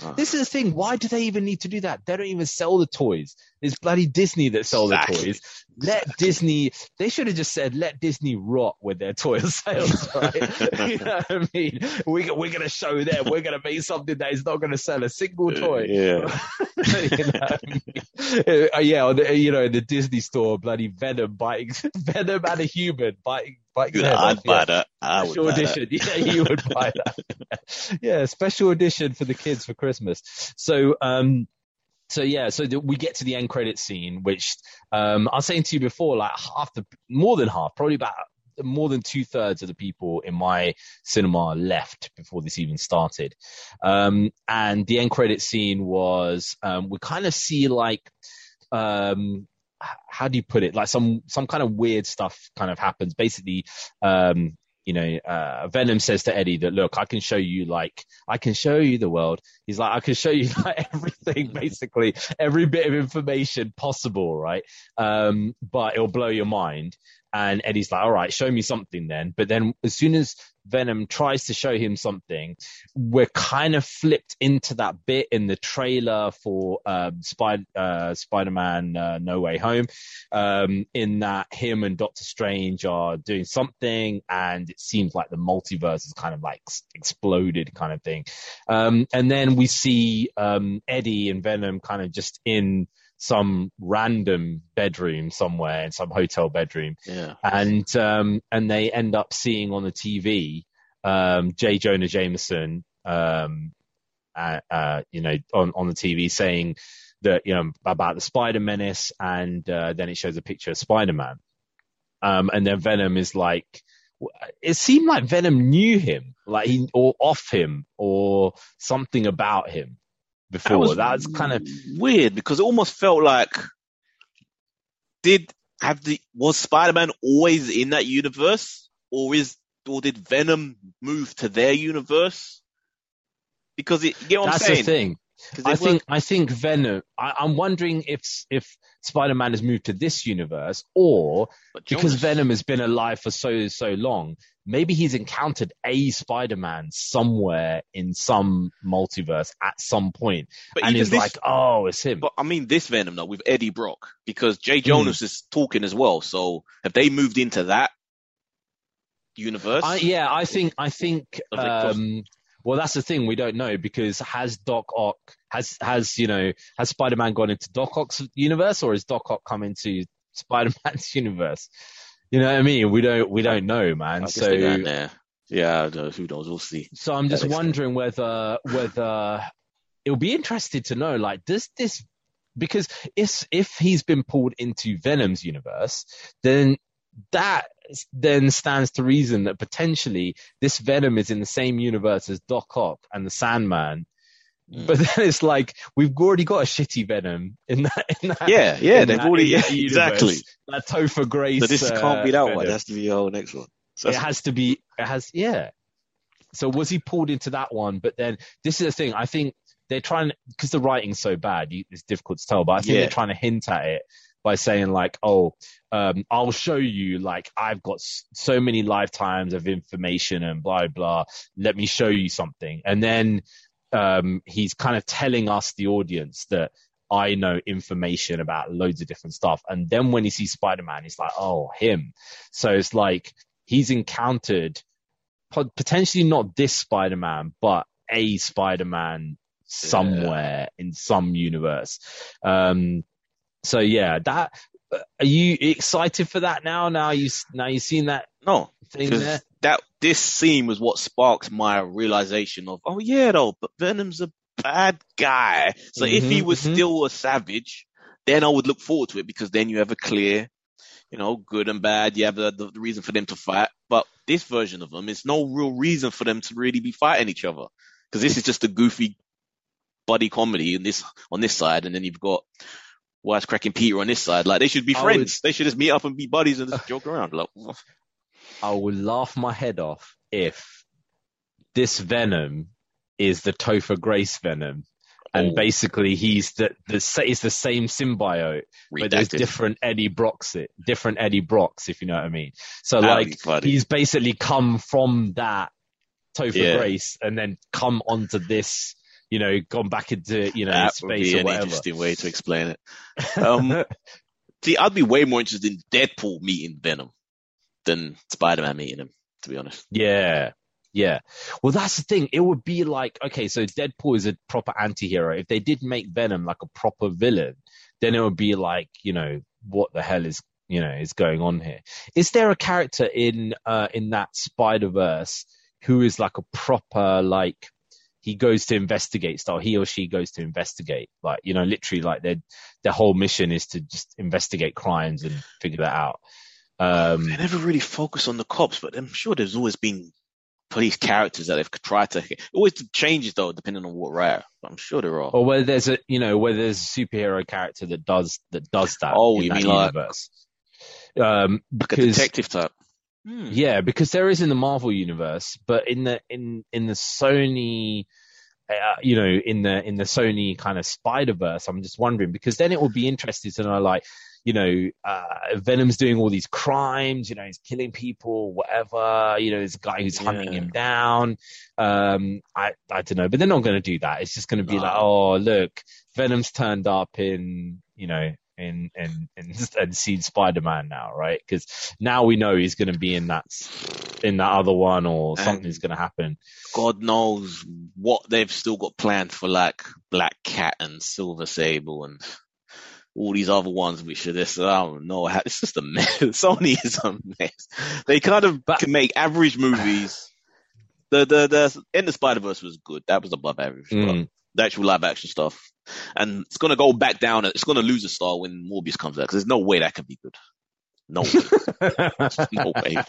uh, This is the thing. Why do they even need to do that? They don't even sell the toys. It's bloody Disney that sell Exactly. the toys. Let Disney. They should have just said, "Let Disney rot with their toy sales." Right? you know what I mean? We, we're going to show them. We're going to make something that is not going to sell a single toy. Yeah. you know I mean? Uh, yeah, the, you know, in the Disney store, bloody Venom biting Venom and a human biting biting. their I'd buy Yeah. that. I would Special that. edition. Yeah, you would buy that. yeah, special edition for the kids for Christmas. So, um, so yeah, so we get to the end credit scene, which um, I was saying to you before, like half the, more than half, probably about more than two thirds of the people in my cinema left before this even started. Um, and the end credit scene was, um, we kind of see like, um, how do you put it? Like some, some kind of weird stuff kind of happens. Basically, um, you know, uh, Venom says to Eddie that, look, I can show you like, I can show you the world. He's like, I can show you like everything, basically every bit of information possible, right? Um, but it'll blow your mind. And Eddie's like, all right, show me something then. But then as soon as Venom tries to show him something, we're kind of flipped into that bit in the trailer for um, Spider uh, Spider-Man uh, No Way Home, um, in that him and Doctor Strange are doing something, and it seems like the multiverse is kind of like exploded, kind of thing. Um, and then we see um, Eddie and Venom kind of just in some random bedroom somewhere in some hotel bedroom Yeah. and um, and they end up seeing on the TV um, J. Jonah Jameson, um, uh, uh, you know, on on the TV saying that you know about the Spider Menace, and uh, then it shows a picture of Spider Man, um, and then Venom is like. It seemed like Venom knew him, like he or off him, or something about him before. That's kind of weird because it almost felt like did have the was Spider-Man always in that universe, or is or did Venom move to their universe? Because it, you get what that's I'm saying? the thing. I they think I think Venom. I, I'm wondering if if Spider-Man has moved to this universe, or because Venom has been alive for so so long, maybe he's encountered a Spider-Man somewhere in some multiverse at some point, but and is this- like, oh, it's him. But I mean this Venom though with Eddie Brock because Hmm. Jay Jonas is talking as well. So have they moved into that universe. I, yeah, I think I think Of it cross- um, well that's the thing we don't know because has Doc Ock has has you know has Spider Man gone into Doc Ock's universe or has Doc Ock come into Spider Man's universe? You know what I mean? We don't we don't know, man. So they got in there. Yeah, know, who knows? We'll see. so I'm just wondering whether whether it'll be interested to know like does this because if if he's been pulled into Venom's universe, then that then stands to reason that potentially this Venom is in the same universe as Doc Ock and the Sandman. Mm. But then it's like we've already got a shitty Venom in that. In that Yeah, yeah, they've that- already yeah, universe. exactly. That Topher Grace. So this uh, can't be that one. It has to be our next one. So it has to be it has yeah so was he pulled into that one but then this is the thing i think they're trying because the writing's so bad you, it's difficult to tell but i think Yeah. they're trying to hint at it by saying like oh um i'll show you like i've got so many lifetimes of information and blah blah let me show you something and then um he's kind of telling us the audience that I know information about loads of different stuff. And then when he sees Spider-Man, he's like, oh, him. So it's like he's encountered potentially not this Spider-Man, but a Spider-Man somewhere in some universe. Um, so yeah, that, are you excited for that now? Now you, now you've seen that no, thing there? that this scene was what sparked my realization of, oh yeah, though, but Venom's a bad guy. So if he Mhm, was mhm. still a savage, then I would look forward to it because then you have a clear, you know, good and bad. You have the, the, the reason for them to fight. But this version of them is no real reason for them to really be fighting each other because this is just a goofy buddy comedy in this on this side, and then you've got wisecracking Peter on this side. Like they should be friends. would- They should just meet up and be buddies and just joke around. Like, I would laugh my head off if this Venom is the Topher Grace Venom. And Oh. basically, he's the the it's the same symbiote, but there's different Eddie Brocks, it different Eddie Brocks, if you know what I mean. So That'd like, he's basically come from that Topher Yeah. Grace, and then come onto this, you know, gone back into you know that would space be or an interesting way to explain it. Um, see, I'd be way more interested in Deadpool meeting Venom than Spider-Man meeting him. To be honest, Yeah. Yeah. Well, that's the thing. It would be like, okay, so Deadpool is a proper anti-hero. If they did make Venom like a proper villain, then it would be like, you know, what the hell is, you know, is going on here? Is there a character in, uh, in that Spider-Verse who is like a proper, like, he goes to investigate style. He or she goes to investigate, like, you know, literally like their, their whole mission is to just investigate crimes and figure that out. Um, they never really focus on the cops, but I'm sure there's always been police characters that they've tried to. It always changes though, depending on what writer. I'm sure there are. or where there's a you know where there's a superhero character that does that does that. Oh, in you mean like- universe. um, like a detective type. Hmm. yeah, because there is in the Marvel universe, but in the in in the Sony. Uh, you know, in the in the Sony kind of Spider Verse, I'm just wondering because then it would be interesting to know, like, you know, uh, Venom's doing all these crimes, you know, he's killing people, whatever. You know, there's a guy who's hunting him down. Um, I I don't know, but they're not going to do that. It's just going to be No. like, oh, look, Venom's turned up in, you know, in in in and seen Spider Man now, right? Because now we know he's going to be in that in that other one, or And- something's going to happen. God knows what they've still got planned for like Black Cat and Silver Sable and all these other ones which are this I don't know how it's just a mess. Sony is a mess. They kind of But- can make average movies. The the the in the Spider Verse was good. That was above average. but Mm. The actual live action stuff. And it's gonna go back down. It's gonna lose a star when Morbius comes out because there's no way that can be good. No, way. no way.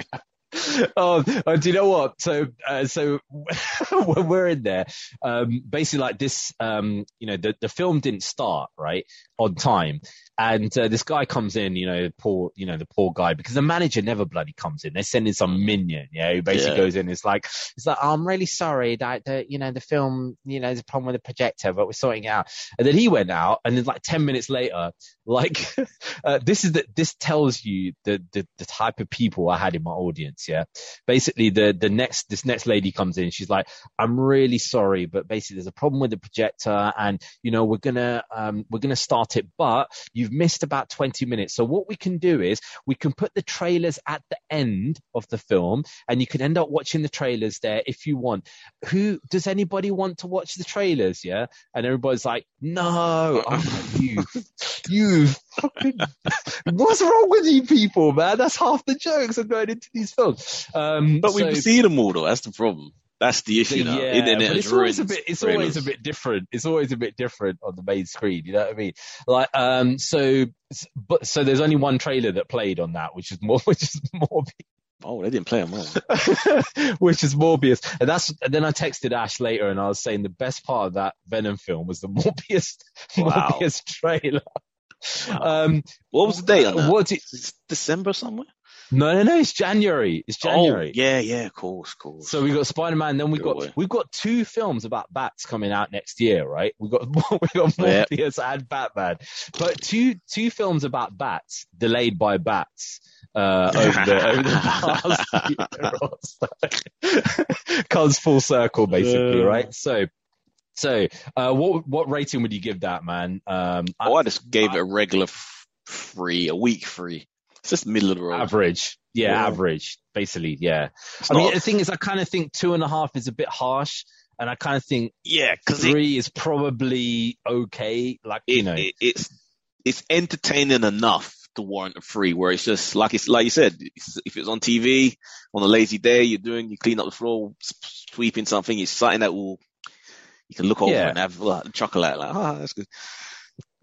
Oh, oh, do you know what? So, uh, so when we're in there, um, basically like this, um, you know, the, the film didn't start right on time, and uh, this guy comes in, you know, poor, you know, the poor guy because the manager never bloody comes in. They send in some minion, yeah, who basically Yeah. goes in. It's like, it's like, I'm really sorry that the, you know, the film, you know, there's a problem with the projector, but we're sorting it out. And then he went out, and then like ten minutes later, like, uh, this is the, this tells you the, the the type of people I had in my audience, yeah yeah. Basically, the the next this next lady comes in. She's like, "I'm really sorry, but basically, there's a problem with the projector, and you know, we're gonna um, we're gonna start it, but you've missed about 20 minutes. So what we can do is we can put the trailers at the end of the film, and you can end up watching the trailers there if you want. Who does anybody want to watch the trailers? Yeah, and everybody's like, "No, I'm you, you." Fucking, what's wrong with you people, man? That's half the jokes are going into these films. Um, But so- we've seen them all though. That's the problem. That's the issue now. yeah, but has it's always a bit. It's trailers. always a bit different. It's always a bit different on the main screen. You know what I mean? Like, um, so, but so there's only one trailer that played on that, which is more, which is Morbius, Oh, they didn't play them all. which is Morbius, and that's. And then I texted Ash later, and I was saying the best part of that Venom film was the Morbius, Wow. Morbius trailer. Wow. Um, What was the date on that? It? It's December somewhere. No, no, no. It's January. It's January. Oh, yeah, yeah, of course, of course. So we got Spider Man, then we Good got way. we've got two films about bats coming out next year, right? We got we got Yeah. Morbius and Batman, but two two films about bats delayed by bats uh, over the over the past year or so. Comes full circle, basically, Yeah. right? So. So, uh, what what rating would you give that, man? Um, oh, I just gave it a regular f- free, a week free. It's just middle of the road. average, yeah, Yeah. average, basically, yeah. It's I mean, the thing is, I kind of think two and a half is a bit harsh, and I kind of think yeah, because three is probably okay. Like you know, it, it's it's entertaining enough to warrant a free. Where it's just like it's like you said, it's, if it's on TV on a lazy day, you're doing you clean up the floor, sweeping something. It's something that will you can look over Yeah. and have like, chuckle at like, ah, that's good.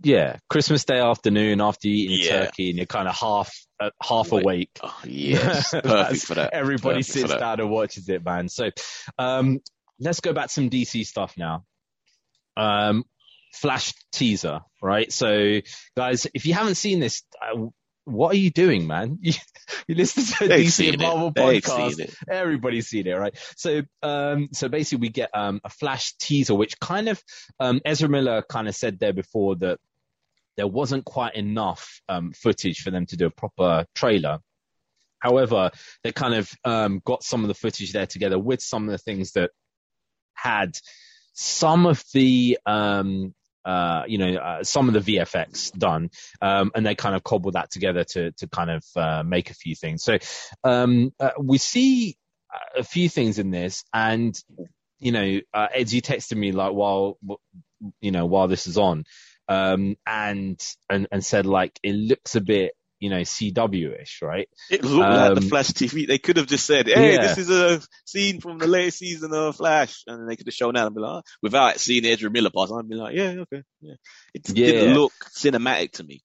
yeah, Christmas Day afternoon after you eating Yeah. turkey and you're kind of half uh, half Wait. awake. Oh, yes, perfect for that. Everybody Perfect sits down and watches it, man. So, um, let's go back to some DC stuff now. Um, Flash teaser, right? So, guys, if you haven't seen this, uh, what are you doing, man? You, you listen to a They've DC and it. Marvel They've podcast. seen everybody's seen it, right? So, um, so basically we get, um, a flash teaser, which kind of, um, Ezra Miller kind of said there before that there wasn't quite enough, um, footage for them to do a proper trailer. However, they kind of, um, got some of the footage there together with some of the things that had some of the, um, uh, you know, uh, some of the VFX done, um, and they kind of cobbled that together to to kind of uh, make a few things. So um, uh, we see a few things in this, and you know, uh, Ed, you texted me like while you know while this is on, um, and and and said like it looks a bit you know CW-ish, right? It looked like the Um, Flash TV. They could have just said, "Hey, Yeah. this is a scene from the latest season of Flash," and they could have shown that and be like, oh, without seeing Ezra Miller pass, I'd be like, "Yeah, okay, yeah." It Yeah. didn't look cinematic to me.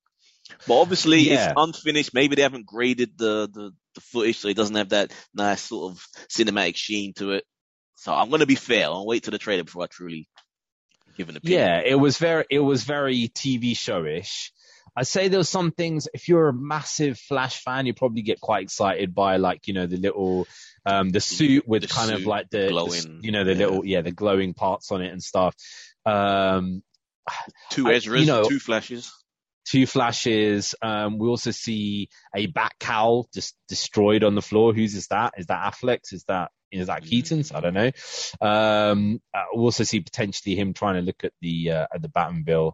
But obviously, Yeah. it's unfinished. Maybe they haven't graded the, the the footage, so it doesn't have that nice sort of cinematic sheen to it. So I'm gonna be fair. I'll wait till the trailer before I truly give an opinion. Yeah, it was very it was very TV showish. I say there some things. If you're a massive Flash fan, you probably get quite excited by like you know the little um the suit with The kind of like the, the you know the yeah. little yeah the glowing parts on it and stuff. Um, Two I- you know- two Flashes. two flashes. Um, we also see a bat cowl just destroyed on the floor. Whose is that? Is that Affleck's? Is that is that Keaton's? I don't know. Um, uh, we also see potentially him trying to look at the uh, at the Batmobile,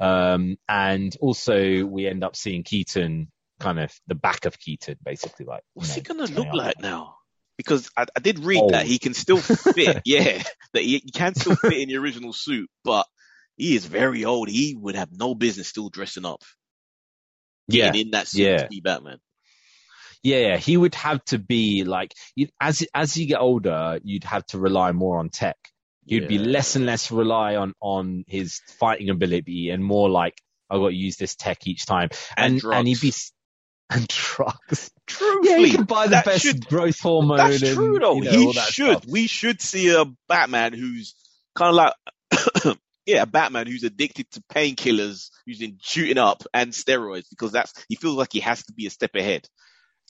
um, and also we end up seeing Keaton kind of the back of Keaton, basically like. What's he gonna look like now? Because I, I did read that he can still fit. yeah, that he, he can still fit in the original suit, but he is very old. He would have no business still dressing up. Yeah, in that suit yeah. to be Batman. Yeah, yeah, he would have to be like as as you get older, you'd have to rely more on tech. You'd be less and less rely on on his fighting ability and more like I've got to use this tech each time. And and he'd be and drugs. Yeah, Truthfully, you can buy the best should- growth hormone. That's and, true though. you know, he should. stuff. We should see a Batman who's kind of like, yeah, a Batman who's addicted to painkillers, who's in shooting up and steroids because that's he feels like he has to be a step ahead.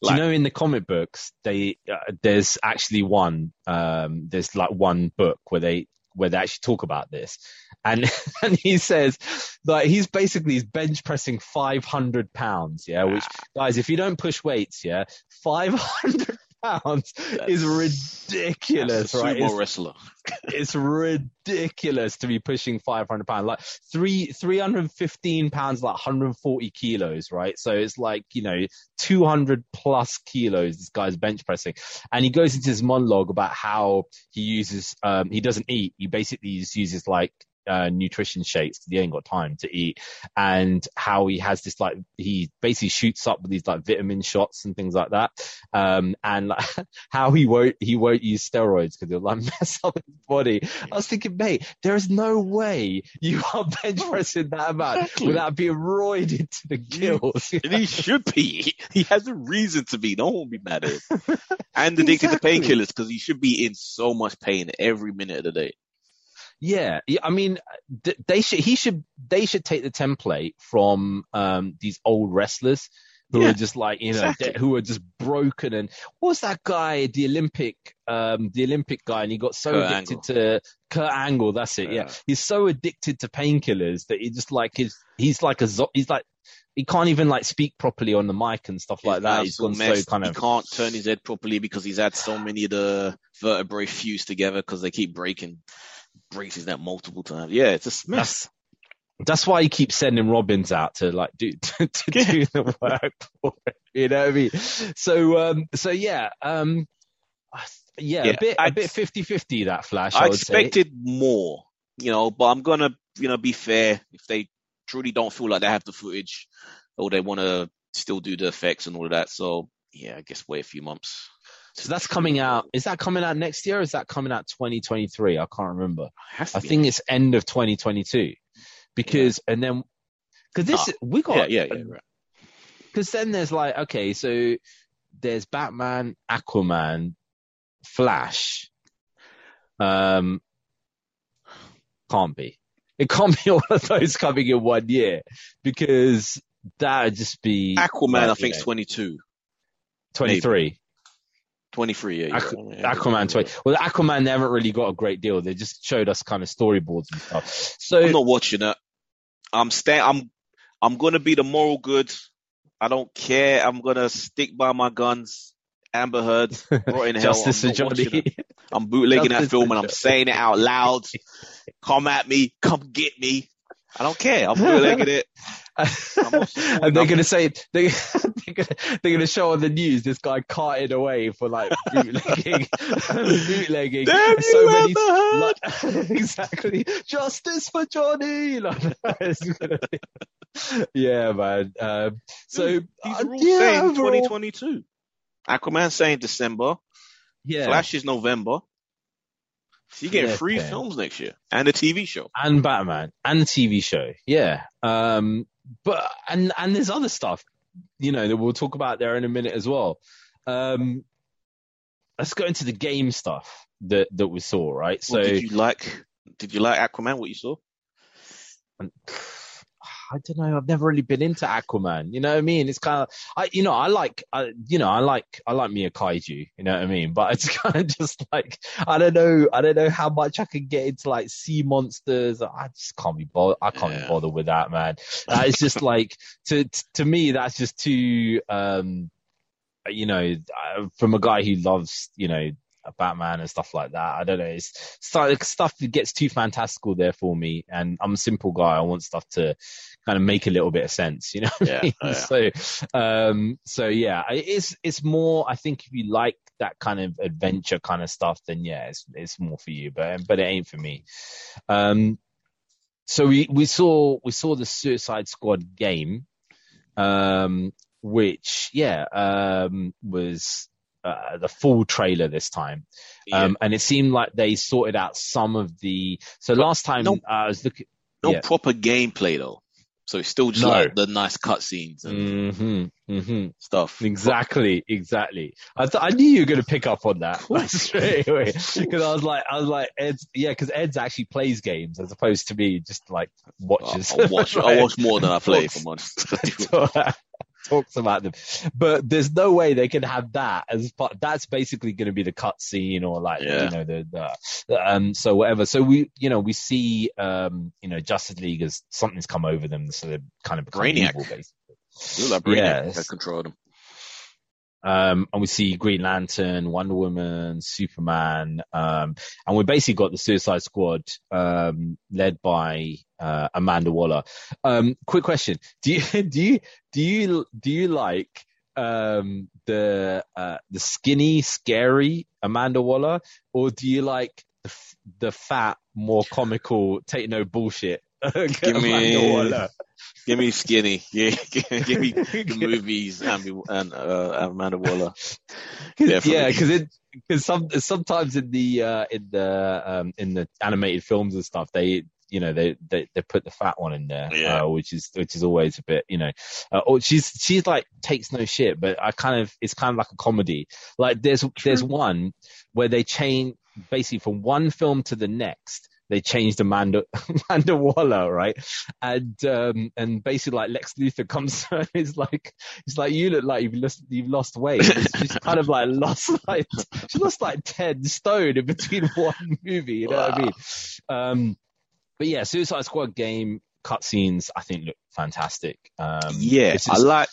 Do Like- you know in the comic books they uh, there's actually one um there's like one book where they where they actually talk about this. And and he says like he's basically he's bench pressing 500 pounds yeah which guys if you don't push weights yeah 500 pounds is ridiculous, right? Sumo It's, wrestler. it's ridiculous to be pushing 500 pounds, like three 315 pounds, like 140 kilos, right? So it's like you know 200 plus kilos. This guy's bench pressing, and he goes into his monologue about how he uses, um, he doesn't eat. He basically just uses like uh, nutrition shakes. because He ain't got time to eat, and how he has this like he basically shoots up with these like vitamin shots and things like that, um, and like, how he won't he won't use steroids because it'll like mess up his body. I was thinking, mate, there is no way you are bench pressing that amount Exactly. without being roided to the gills. And he should be. He has a reason to be. No one will be mad at him. And addicted Exactly. to painkillers because he should be in so much pain every minute of the day. Yeah, yeah. I mean, they should. He should. They should take the template from um these old wrestlers who Yeah, are just like you know exactly. de- who are just broken. And what was that guy? The Olympic, um, the Olympic guy, and he got so Kurt addicted Angle. to Kurt Angle. That's it. Yeah, Yeah. he's so addicted to painkillers that he just like his. He's like a. He's like. He can't even like speak properly on the mic and stuff like His that. He's gone so messed. kind He can't turn his head properly because he's had so many of the vertebrae fused together because they keep breaking. Breaks his neck multiple times. Yeah, it's a mess. That's that's why he keeps sending Robins out to like do to, to do the work. You know what I mean? So um so yeah, um yeah, Yeah, a bit a I'd- bit 50-50 that flash, I, I would say. expected more, you know, but I'm gonna, you know, be fair. If they truly don't feel like they have the footage, or they want to still do the effects and all of that, so yeah, I guess wait a few months. So that's coming out. Is that coming out next year or is that coming out 2023? I can't remember. I think it's end of 2022. Because and then cuz this Ah, we got yeah, yeah, yeah, right. because then there's like okay so there's batman aquaman flash um can't be it can't be all of those coming in one year because that would just be Aquaman, like, I think, know, 22, 23 23. Yeah, Aqu- yeah, aquaman 20 well aquaman they haven't really got a great deal they just showed us kind of storyboards and stuff so I'm not watching it. I'm staying. I'm. I'm gonna be the moral good. I don't care. I'm gonna stick by my guns. Amber Heard, in hell. justice I'm for not watching johnny. I'm bootlegging Justice that film and I'm saying it out loud. Come at me. Come get me. I don't care. I'm bootlegging it. not supporting and they're gonna say they, they're gonna show on the news this guy carted away for like bootlegging, bootlegging. Damn And you, Amber Heard. like, exactly justice for Johnny. Like, be- yeah, man. Um, so Dude, these uh, are all yeah, saying overall- 2022. Aquaman saying December. yeah, Flash is November. So you get Yeah, three okay. films next year and a TV show. and Batman and the TV show. Yeah. Um, but and and there's other stuff, you know, that we'll talk about there in a minute as well. Um, let's go into the game stuff that that we saw, right? So Well, did you like? Did you like Aquaman? What you saw? I don't know. I've never really been into Aquaman. You know what I mean? It's kind of, I, you know, I like, I, you know, I like, I like me a kaiju. You know what I mean? But it's kind of just like, I don't know, I don't know how much I can get into like sea monsters. I just can't be bothered. I can't be Yeah. bothered with that, man. Uh, it's just like to to me, that's just too, um, you know, uh, from a guy who loves, you know. Batman and stuff like that. I don't know. It's, like stuff that gets too fantastical there for me, and I'm a simple guy. I want stuff to kind of make a little bit of sense, you know. what I Yeah, mean? yeah. So, um, so yeah, it's it's more. I think if you like that kind of adventure kind of stuff, then yeah, it's it's more for you. But but it ain't for me. Um, so we we saw we saw the Suicide Squad game, um, which yeah, um, was. Uh, the full trailer this time, Yeah. um, and it seemed like they sorted out some of the. So But last time no- uh, I was looking, no yeah. proper gameplay though. So it's still just No. like the nice cutscenes and hmm hmm stuff. Exactly, exactly. I th- I knew you were going to pick up on that straight away because I was like, I was like, Ed's yeah, because Ed's actually plays games as opposed to me just like watches. I watch. I watch more than I play. Talks- For months. Talks about them, but there's no way they can have that as part. That's basically going to be the cutscene or like Yeah. you know the, the um so whatever. So we you know we see um you know Justice League as something's come over them, so they're kind of become Brainiac. evil basically. Brainiac Yes. has control of them. Um, and we see Green Lantern, Wonder Woman, Superman, um, and we basically got the Suicide Squad, um, led by, uh, Amanda Waller. Um, quick question. Do you, do you, do you, do you like, um, the, uh, the skinny, scary Amanda Waller, or do you like the, the fat, more comical, take no bullshit? Give me, give me skinny. Yeah, give me the movies and, and uh, Amanda Waller. Definitely. Yeah, because it because some sometimes in the uh, in the um, in the animated films and stuff they you know they they, they put the fat one in there, Yeah. uh, which is which is always a bit you know. Uh, or she's she's like takes no shit, but I kind of it's kind of like a comedy. Like there's there's one where they change basically from one film to the next. They changed Amanda Amanda Waller, right? And um and basically like Lex Luthor comes and he's like he's like you look like you've lost you've lost weight. She's kind of like lost like she lost like ten stone in between one movie. You know what I mean? Um, but yeah, Suicide Squad game cutscenes I think look fantastic. Um, yeah, it's I like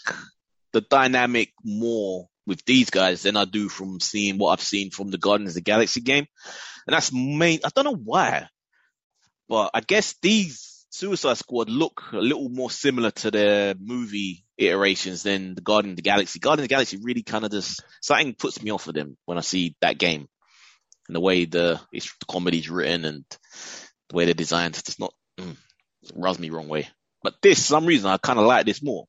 the dynamic more with these guys than I do from seeing what I've seen from the Guardians of the Galaxy game. And that's main, I don't know why, but I guess these Suicide Squad look a little more similar to their movie iterations than the Guardian of the Galaxy. Guardian of the Galaxy really kind of just, something puts me off of them when I see that game. And the way the, it's, the comedy's written and the way they're designed, it's just not, mm, it rubs me wrong way. But this, some reason, I kind of like this more.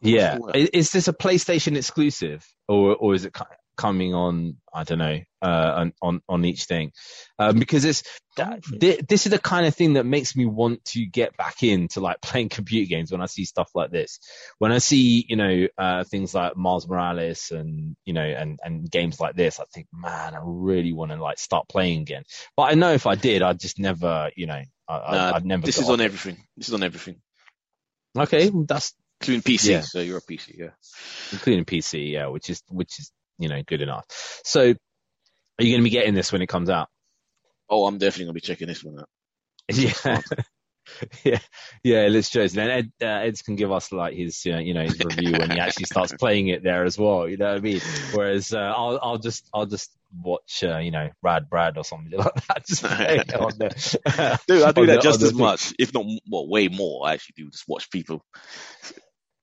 Yeah, Sure. Is this a PlayStation exclusive, or or is it coming on? I don't know, uh, on on, on each thing, um, because it's Don't this is the kind of thing that makes me want to get back into like playing computer games when I see stuff like this. When I see you know uh, things like Miles Morales and you know and and games like this, I think, man, I really want to like start playing again. But I know if I did, I'd just never, you know, I, I, Nah, I'd never. This is on it. everything. This is on everything, Okay, that's including PC. Yeah. So you're a PC, yeah. including PC, yeah, which is which is you know good enough. So, are you going to be getting this when it comes out? Oh, I'm definitely gonna be checking this one out. Yeah, yeah, yeah. Let's choose. Then Ed, uh, Ed's can give us like his you know, you know his review when he actually starts playing it there as well. You know what I mean? Whereas uh, I'll I'll just I'll just watch uh, you know Rad Brad or something like that. Just there. Dude, I do that the- just the as thing. much, if not well, way more. I actually do just watch people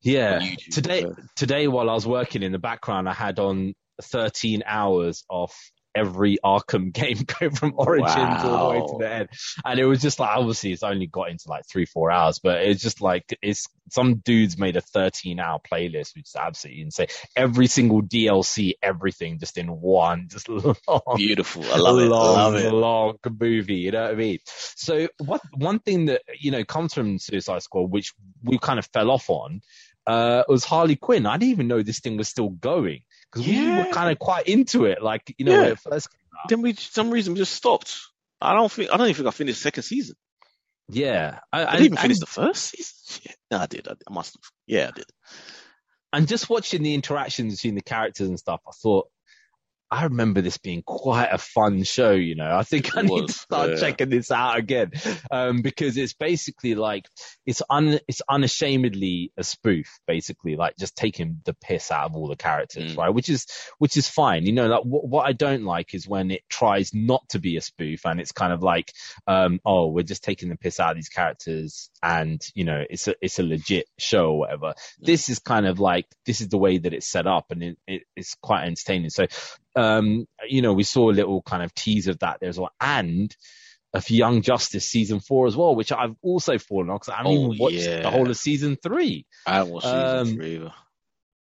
Yeah. YouTube. Today, Uh, today while I was working in the background, I had on 13 hours of every Arkham game go from Origins all the way to the end. And it was just like, obviously it's only got into like three, four hours, but it's just like, it's some dudes made a 13 hour playlist, which is absolutely insane. Every single DLC, everything just in one, just long, beautiful. I love it. Long, love it. long movie. You know what I mean? So what one thing that you know comes from Suicide Squad, which we kind of fell off on, uh, was Harley Quinn. I didn't even know this thing was still going because we Yeah. were kind of quite into it. Like you know, Yeah. when it first came. Then we, for some reason, we just stopped. I don't think. I don't even think I finished second season. Yeah, I, I didn't even finish the first season. Shit. No, I did. I, I must have. Yeah, I did. and just watching the interactions between the characters and stuff, I thought. I remember this being quite a fun show, you know. I think I It need to start yeah. checking this out again, um, because it's basically like it's un it's unashamedly a spoof, basically, like just taking the piss out of all the characters, Mm. right? Which is which is fine, you know. Like what, what I don't like is when it tries not to be a spoof and it's kind of like, um, oh, we're just taking the piss out of these characters, and you know, it's a it's a legit show or whatever this is kind of like this is the way that it's set up and it, it, it's quite entertaining so um you know we saw a little kind of tease of that there as well and of young justice season four as well which i've also fallen on because i haven't Oh, even watched yeah. the whole of season three I haven't watched season Um, three either.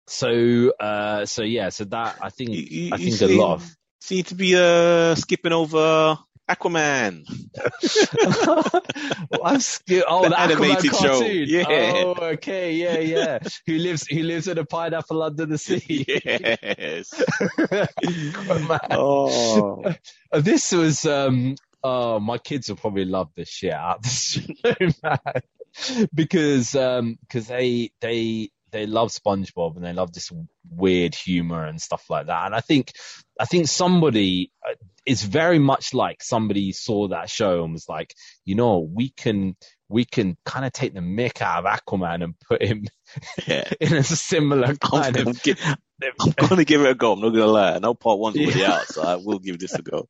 so uh so yeah so that i think You- you- i think a lot of Seem to be uh skipping over Aquaman. well, I'm scared. Oh, The the, Aquaman animated show. Yeah. Oh, okay. Yeah, yeah. who lives? Who lives in a pineapple under the sea? yes. Aquaman. Oh. This was um oh my kids will probably love this shit out this show, man. because um because they they they love SpongeBob and they love this weird humor and stuff like that. And I think I think somebody uh, it's very much like somebody saw that show and was like, you know, we can we can kind of take the mick out of Aquaman and put him Yeah. in a similar kind I'm, of gi- I'm gonna give it a go. I'm not gonna lie. I know part one's already out, so I will give this a go.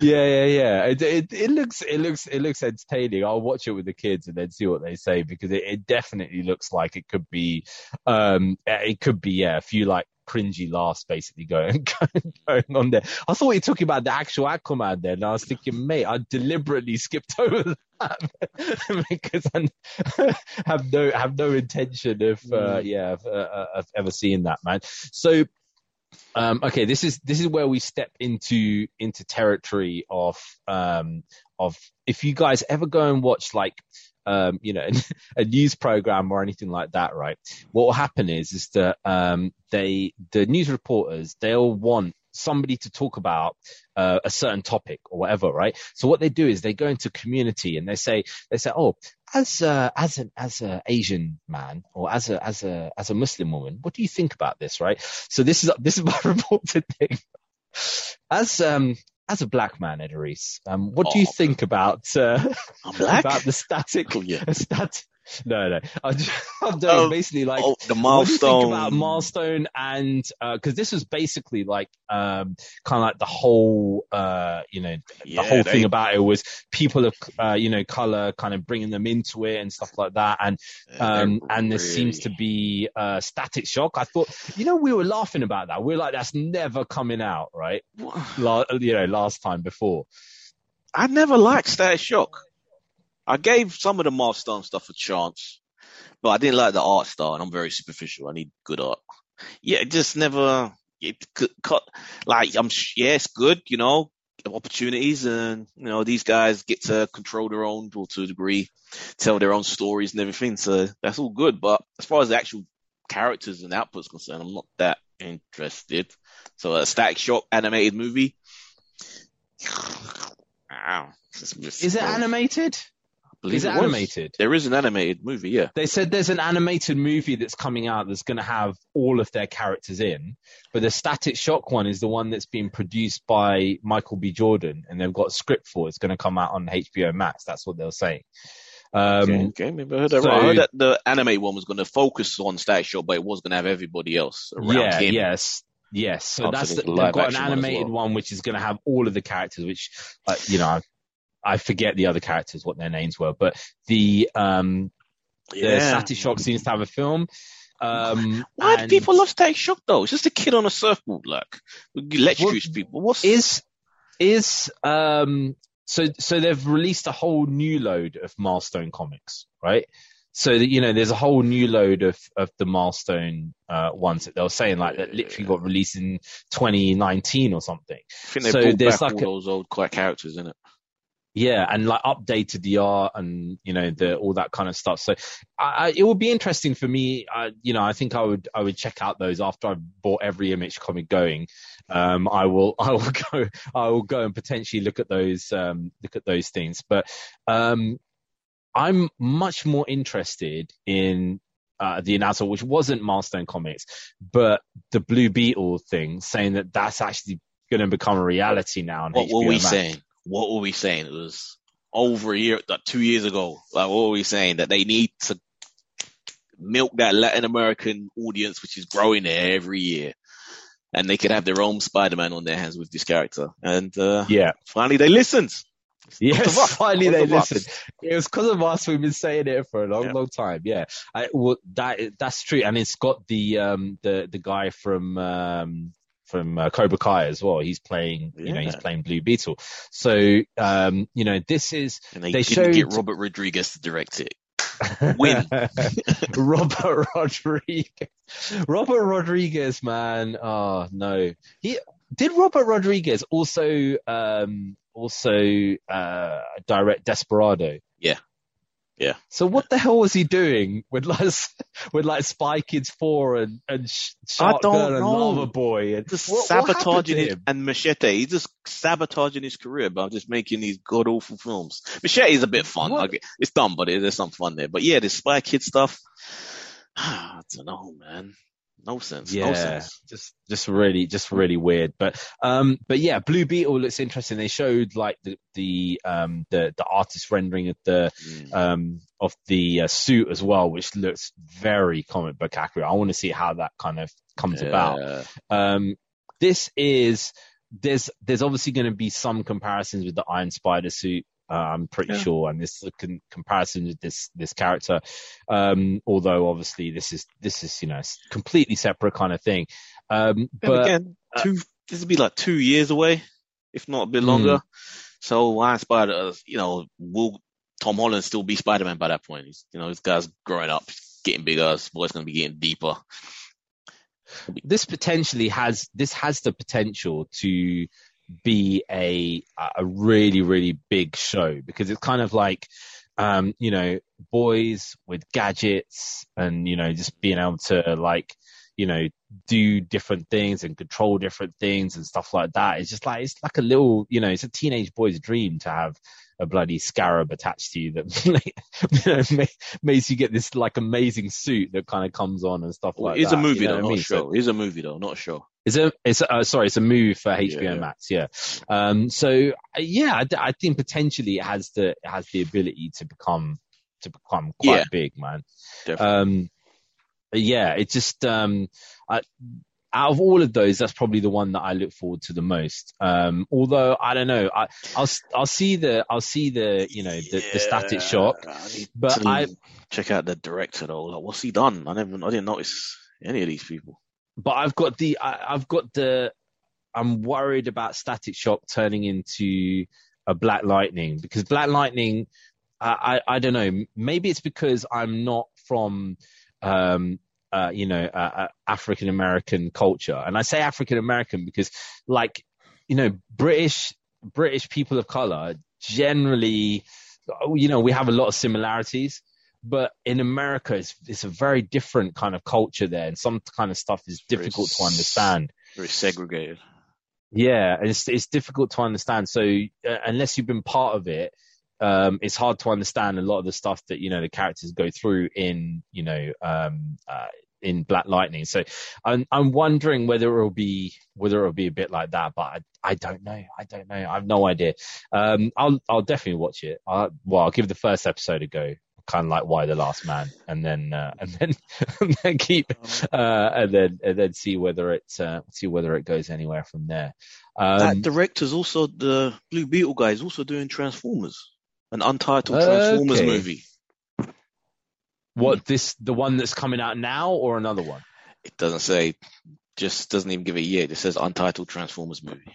Yeah, yeah, yeah. It, it it looks it looks it looks entertaining. I'll watch it with the kids and then see what they say because it, it definitely looks like it could be um it could be yeah a few like cringy laughs basically going going on there. I thought you were talking about the actual Aquaman and I was thinking, mate, I deliberately skipped over that because I have no have no intention of uh, yeah of, uh, of ever seeing that man. So um, okay, this is this is where we step into into territory of um, of if you guys ever go and watch like um, you know a news program or anything like that, right? What will happen is is that um, they the news reporters they'll want somebody to talk about uh, a certain topic or whatever, right? So what they do is they go into community and they say they say, oh, as a, as an as a Asian man or as a as a as a Muslim woman, what do you think about this, right? So this is this is my reported thing. As um as a black man, Edarice, um, what do you Oh. think about uh, black. about the static Oh, yeah. stat? No, no, I'm, just, I'm doing Oh, basically like oh, the what do you think milestone. about milestone. And because this was basically like um kind of like the whole uh you know Yeah, the whole they- thing about it was people of uh, you know color kind of bringing them into it and stuff like that. And um and there seems to be uh static shock. I thought you know we were laughing about that. We are like that's never coming out right? La- you know last time before. I never liked Static Shock. I gave some of the milestone stuff a chance, but I didn't like the art style, and I'm very superficial. I need good art. Yeah, it just never. It cut like I'm. Yeah, it's good, you know, opportunities, and you know these guys get to control their own, to a degree, tell their own stories and everything. So that's all good. But as far as the actual characters and outputs concerned, I'm not that interested. So a Static Shock animated movie. Wow. Is it animated is it was. animated There is an animated movie, yeah. they said there's an animated movie that's coming out that's going to have all of their characters in, but the Static Shock one is the one that's being produced by Michael B. Jordan, and they've got a script for. it. It's going to come out on HBO Max. That's what they're saying. Um, okay, okay, maybe I heard that so- right. I heard that the animated one was going to focus on Static Shock, but it was going to have everybody else around yeah, him. yes, yes. So so that's the, a they've got an action one animated well. one which is going to have all of the characters, which uh, you know. I, forget the other characters what their names were, but the um the Yeah. Static Shock seems to have a film. Um, Why do people love Static Shock though? It's just a kid on a surfboard, like electrocutes What- people. What's is is um so so they've released a whole new load of milestone comics right so that you know there's a whole new load of of the milestone uh ones that they were saying like that literally got released in 2019 or something I think they so brought there's back like all a- those old characters in it. Yeah and like updated the art and you know the all that kind of stuff so I, I it would be interesting for me uh, you know i think i would i would check out those after i've bought every image comic going um i will i will go i will go and potentially look at those um look at those things but um i'm much more interested in uh, the announcement, which wasn't Milestone Comics, but the Blue Beetle thing, saying that that's actually going to become a reality now. On What HBO were we Max. saying? What were we saying? It was over a year, like two years ago. Like, what were we saying? That they need to milk that Latin American audience, which is growing there every year. And they could have their own Spider-Man on their hands with this character. And, uh, Yeah. finally they listened. Yes, finally they listened. It was because of us. We've been saying it for a long, Yeah. long time. Yeah, I, well, that that's true, and it's got the um the the guy from um from uh, Cobra Kai as well. He's playing, you know, he's playing Blue Beetle. So um, you know, this is And they, They didn't get showed- Robert Rodriguez to direct it. Win. Robert Rodriguez. Robert Rodriguez, man. Oh no. He did Robert Rodriguez also um also uh direct Desperado. Yeah. Yeah. So what the hell was he doing with like with like Spy Kids Four and and Sh- Shark don't Girl and know. Lava Boy and Just what- what happened sabotaging his and Machete. He's just sabotaging his career by just making these god awful films. Machete is a bit fun. What? I It's dumb, but it, there's some fun there. But yeah, the Spy Kids stuff. I don't know, man. No sense. Yeah, No sense. just just really just really weird. But um, but yeah, Blue Beetle looks interesting. They showed like the the um the the artist rendering of the Mm. um of the uh, suit as well, which looks very comic book accurate. I want to see how that kind of comes about. Um, this is there's there's obviously going to be some comparisons with the Iron Spider suit. Uh, I'm pretty Yeah. sure, and this is a con- comparison with this this character. Um, although obviously this is this is you know completely separate kind of thing. Um, but again, uh. This will be like two years away, if not a bit Mm. longer. So Iron Spider, uh, you know, will Tom Holland still be Spider Man by that point? He's, you know, this guy's growing up, getting bigger. His voice gonna be getting deeper. this potentially has this has the potential to be a a really really big show because it's kind of like um you know boys with gadgets and you know just being able to like you know do different things and control different things and stuff like that. It's just like it's like a little you know it's a teenage boy's dream to have a bloody scarab attached to you that you know, ma- makes you get this like amazing suit that kind of comes on and stuff Well, like it's that. a movie you know though, I not mean? a So- It's a movie though, not show. it's a, it's a, uh, sorry, it's a move for HBO Yeah, yeah. Max. Yeah. Um, so uh, yeah, I, think potentially it has the, it has the ability to become, to become quite Yeah. big, man. Definitely. Um, yeah, it just, um, I, out of all of those, that's probably the one that I look forward to the most. Um, although I don't know, I, I'll, s- I'll see the, I'll see the, you know, the, the static Yeah, shock. I but I- check out the director though. Like, what's he done? I never, I didn't notice any of these people. but I've got the I, I've got the I'm worried about Static Shock turning into a Black Lightning because Black Lightning I I, I don't know maybe it's because I'm not from um uh you know uh, uh, African American culture and I say African American because like you know British British people of color generally you know we have a lot of similarities but in America, it's, it's a very different kind of culture there, and some kind of stuff is Very difficult to understand. Very segregated. Yeah, and it's it's difficult to understand. So uh, unless you've been part of it, um, it's hard to understand a lot of the stuff that you know the characters go through in you know um, uh, in Black Lightning. So I'm I'm wondering whether it'll be whether it'll be a bit like that, but I, I don't know. I don't know. I have no idea. Um, I'll I'll definitely watch it. i well, I'll give the first episode a go. Kind of like Y the Last Man, and then uh, and then and then keep uh, and then and then see whether it uh, see whether it goes anywhere from there. Um, that director's also the Blue Beetle guy. is also doing Transformers, an untitled Okay. Transformers movie. what this the one that's coming out now or another one? It doesn't say, just doesn't even give a year. It says untitled Transformers movie.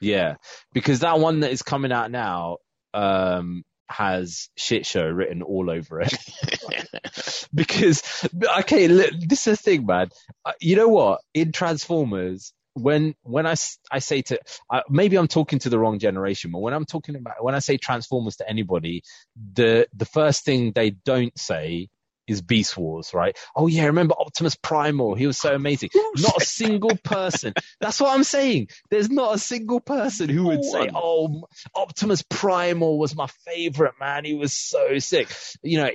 Yeah, because that one that is coming out now um, has shit show written all over it. because okay, look, this is the thing, man. Uh, You know what? In Transformers, when when I, I say to uh, maybe I'm talking to the wrong generation, but when I'm talking about when I say Transformers to anybody, the the first thing they don't say is Beast Wars, right? Oh yeah, remember Optimus Primal? He was so amazing. Not a single person. That's what I'm saying. There's not a single person who would say, "Oh, Optimus Primal was my favorite man. He was so sick." You know,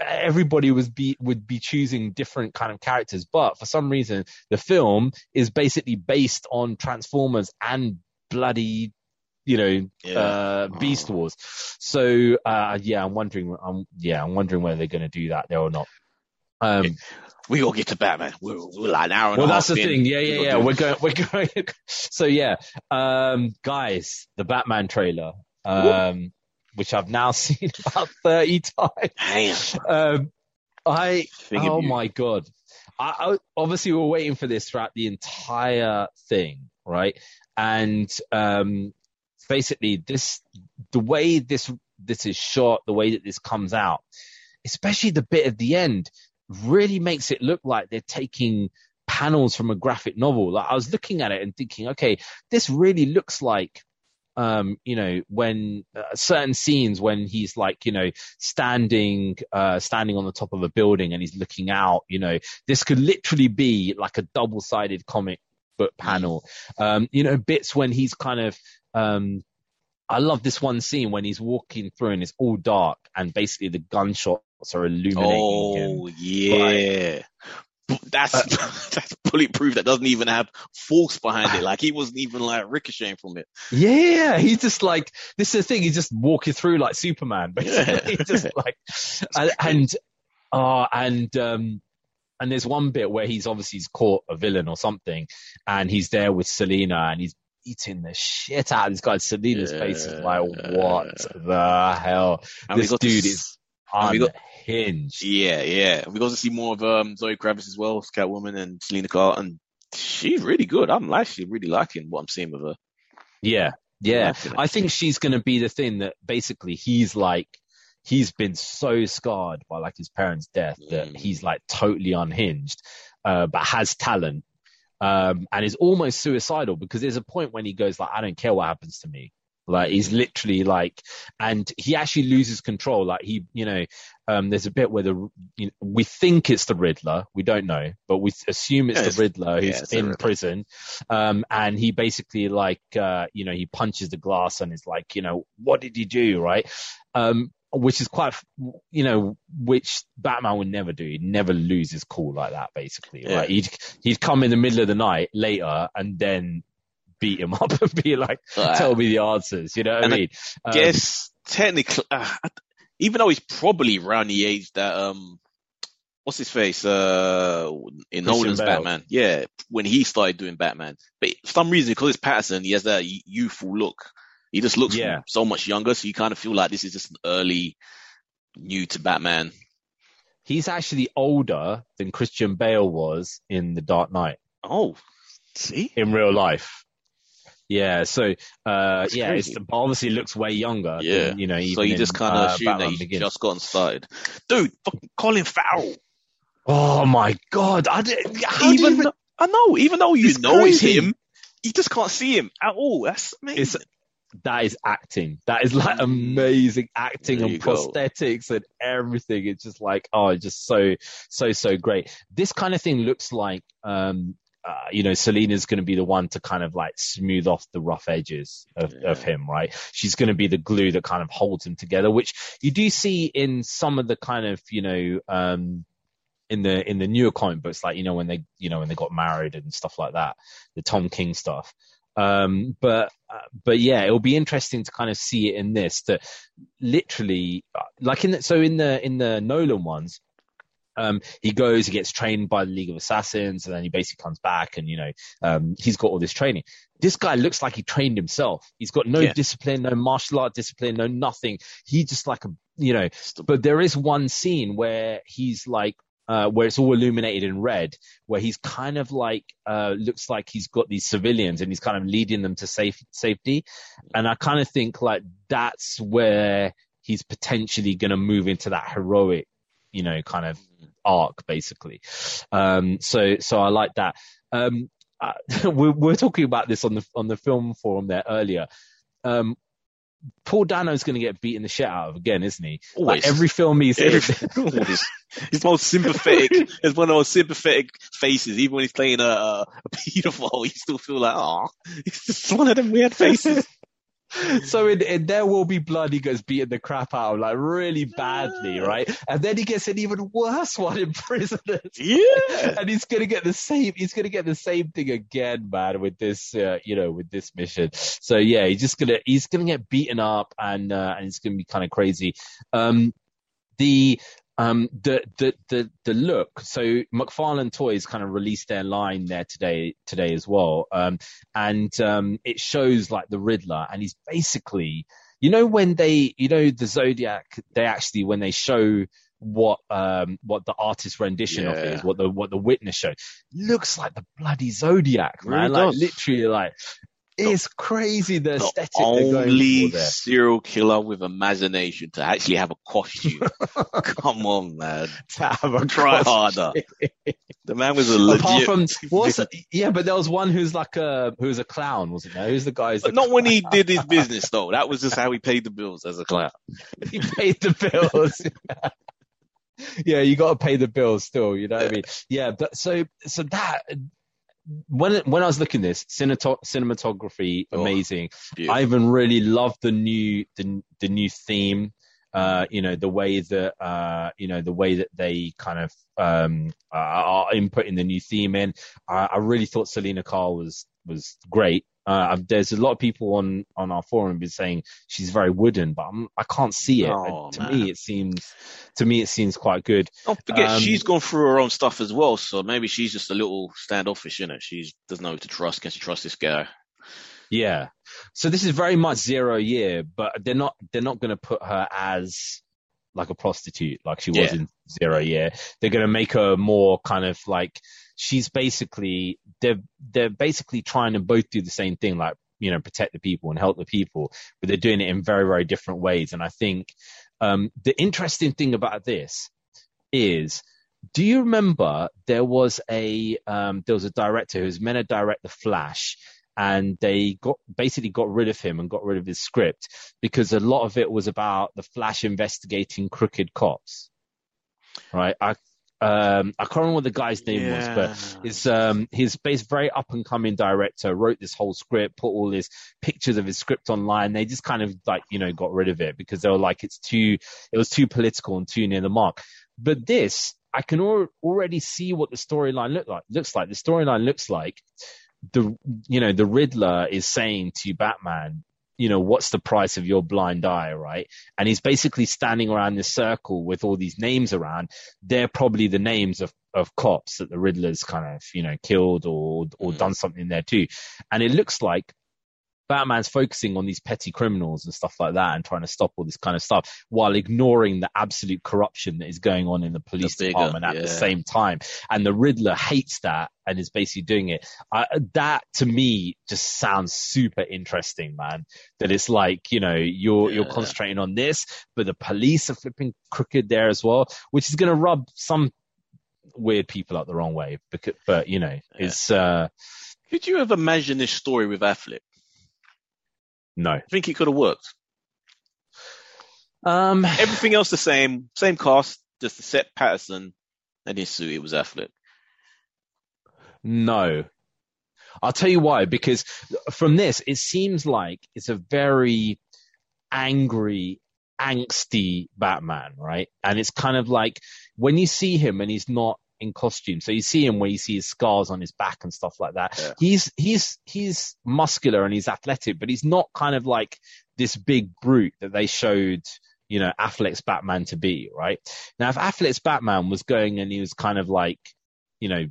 everybody was be would be choosing different kind of characters, but for some reason, the film is basically based on Transformers and bloody, you know, Yeah. uh, Beast Wars. So uh, yeah, I'm wondering. I'm yeah, I'm wondering whether they're going to do that there or not. Um, We all get to Batman. We're, we're like an hour and well, half that's the in. thing. Yeah, yeah, yeah. We're going. We're going. so yeah, um, guys, the Batman trailer, um, which I've now seen about thirty times. Damn. Um, I Figured oh you- my god! I, I obviously we we're waiting for this throughout the entire thing, right? And um, basically, this the way this this is shot, the way that this comes out, especially the bit at the end, really makes it look like they're taking panels from a graphic novel. Like I was looking at it and thinking, okay, this really looks like um, you know, when uh, certain scenes when he's like, you know, standing, uh, standing on the top of a building and he's looking out, you know, this could literally be like a double sided comic book panel. Um, you know, bits when he's kind of, um, I love this one scene when he's walking through and it's all dark and basically the gunshots are illuminating him. Oh yeah. bu- that's that's bulletproof. That doesn't even have force behind it. Like he wasn't even like ricocheting from it. Yeah, he's just like this is the thing. He's just walking through like Superman, basically. He's just like, and and, uh, and um, and there's one bit where he's obviously he's caught a villain or something, and he's there with Selina, and he's eating the shit out of this guy. Selina's face is like, what the hell? And this to dude is and we got- unhinged. Yeah, yeah. We got to see more of um, Zoe Kravitz as well, Catwoman and Selina Clark, and she's really good. I'm actually really liking what I'm seeing with her. Yeah, yeah. I think she's going to be the thing that basically he's like, he's been so scarred by like his parents' death that Mm. he's like totally unhinged, uh, but has talent, um, and is almost suicidal because there's a point when he goes like, I don't care what happens to me. Like he's literally like, and he actually loses control. Like he, you know, um, there's a bit where the you know, we think it's the Riddler, we don't know, but we assume it's Yeah, the Riddler who's the in Riddler. prison, um, and he basically like, uh, you know, he punches the glass and is like, you know, what did you do, right? Um, which is quite, you know, which Batman would never do. He'd never lose his cool like that, basically. Yeah. Right? He'd he'd come in the middle of the night later and then beat him up and be like, Uh, tell me the answers. You know what I I mean? Um, guess technically, uh, even though he's probably around the age that um, what's his face uh in Nolan's Bale. Batman, yeah, when he started doing Batman, but for some reason because it's Pattinson, he has that youthful look. He just looks Yeah. so much younger, so you kind of feel like this is just an early new to Batman. he's actually older than Christian Bale was in The Dark Knight Oh, see, in real life. Yeah, so uh, yeah, it's, obviously looks way younger. Yeah. than, you know. so you just kind of uh, assume Batman that he's just gotten started, dude. Fucking Colin Farrell. Oh my god! I did, how do you even, even I know, even though you know crazy. it's him, you just can't see him at all. That's amazing. It's that is acting. That is like amazing acting and go. prosthetics and everything. It's just like oh, just so so so great. This kind of thing looks like um uh, you know Selina's going to be the one to kind of like smooth off the rough edges of, of him, right? She's going to be the glue that kind of holds him together, which you do see in some of the kind of you know um in the in the newer comic books, like you know when they you know when they got married and stuff like that, the Tom King stuff. Um, but uh, but yeah, it'll be interesting to kind of see it in this that literally uh, like in the, so in the in the Nolan ones. Um, he goes, he gets trained by the League of Assassins, and then he basically comes back, and you know, um, he's got all this training. This guy looks like he trained himself. He's got no Yeah. discipline, no martial art discipline, no nothing. He just like a, you know, but there is one scene where he's like uh, where it's all illuminated in red, where he's kind of like uh, looks like he's got these civilians and he's kind of leading them to safe safety, and I kind of think like that's where he's potentially going to move into that heroic, you know, kind of arc basically. Um, so so I like that. Um, uh, we we we're talking about this on the on the film forum there earlier. Um, Paul Dano's going to get beaten the shit out of again, isn't he? Always. Like every film he's in. Always. He's the most sympathetic. He's one of the most sympathetic faces. Even when he's playing a, a, a pedophile, you still feel like, oh, he's just one of them weird faces. so in, in There Will Be Blood, he gets beaten the crap out of like really badly, right? And then he gets an even worse one in Prisoners. yeah. And he's gonna get the same. He's gonna get the same thing again, man, with this, uh, you know, with this mission. So yeah, he's just gonna he's gonna get beaten up, and uh, and it's gonna be kind of crazy. Um, the um the the the the look so mcfarlane toys kind of released their line there today today as well um and um it shows like the riddler and he's basically you know when they you know the zodiac they actually when they show what um what the artist rendition of it Yeah. is what the what the witness showed looks like the bloody zodiac man Really like does. literally like it's crazy the The aesthetic only serial killer with imagination to actually have a costume. Come on, man. To have a Try harder. The man was a legit. Apart from what's yeah, but there was one who's like a who's a clown, wasn't there? Who's the guy? who's not when he did his business though. That was just how he paid the bills as a clown. he paid the bills. yeah, you got to pay the bills still. You know what I mean? Yeah, but so so that when when I was looking at this cineto- cinematography Oh, amazing. Beautiful. I even really loved the new the the new theme. Uh, you know, the way that, uh, you know, the way that they kind of, um, are inputting the new theme in. I, I really thought Selina Kyle was, was great. Uh, there's a lot of people on, on our forum been saying she's very wooden, but I'm, I can not see it. Oh, to man. me, it seems, to me, it seems quite good. Don't forget, Um, she's gone through her own stuff as well, so maybe she's just a little standoffish, you know. She doesn't know who to trust. Can she trust this guy? Yeah. So this is very much zero year, but they're not they're not going to put her as like a prostitute like she was Yeah. in zero year. They're going to make her more kind of like she's basically they're they're basically trying to both do the same thing, like you know protect the people and help the people, but they're doing it in very very different ways. And I think um, the interesting thing about this is. Do you remember there was a um, there was a director who was meant to direct The Flash, and they got basically got rid of him and got rid of his script because a lot of it was about the Flash investigating crooked cops. Right? I um I can't remember what the guy's name was, but it's um his base very up and coming director wrote this whole script, put all his pictures of his script online. They just kind of like you know got rid of it because they were like it's too it was too political and too near the mark. But this I can al- already see what the storyline look like looks like. The storyline looks like the you know the Riddler is saying to Batman, you know, what's the price of your blind eye, right? And he's basically standing around this circle with all these names around. They're probably the names of of cops that the Riddler's kind of you know killed or or Mm. done something there too. And it looks like Batman's focusing on these petty criminals and stuff like that and trying to stop all this kind of stuff while ignoring the absolute corruption that is going on in the police bigger, department at yeah. the same time. And the Riddler hates that and is basically doing it. I, that to me just sounds super interesting, man. That it's like, you know, you're, you're concentrating on this, but the police are flipping crooked there as well, which is going to rub some weird people up the wrong way. Because, but you know, it's, uh, Could you have imagined this story with Affleck? No. I think it could have worked. Um, Everything else the same, same cast, just the set Pattinson and his suit. It was Affleck. No. I'll tell you why, because from this, it seems like it's a very angry, angsty Batman, right? And it's kind of like when you see him and he's not in costume, so you see him where you see his scars on his back and stuff like that. Yeah. He's, he's, he's muscular and he's athletic, but he's not kind of like this big brute that they showed, you know, Affleck's Batman to be, right? Now, if Affleck's Batman was going and he was kind of like, you know,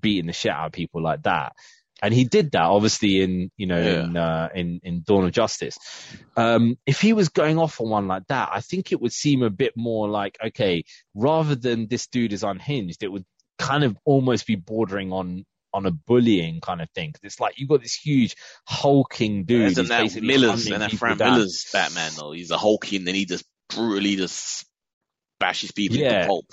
beating the shit out of people like that. And he did that obviously in, you know, Yeah. in, uh, in, in Dawn of Justice. Um, if he was going off on one like that, I think it would seem a bit more like, okay, rather than this dude is unhinged, it would kind of almost be bordering on, on a bullying kind of thing. it's like you've got this huge hulking dude. Isn't that Miller's and that Frank down. Miller's Batman though? He's a hulking and he just brutally just bashes people Yeah. into pulp.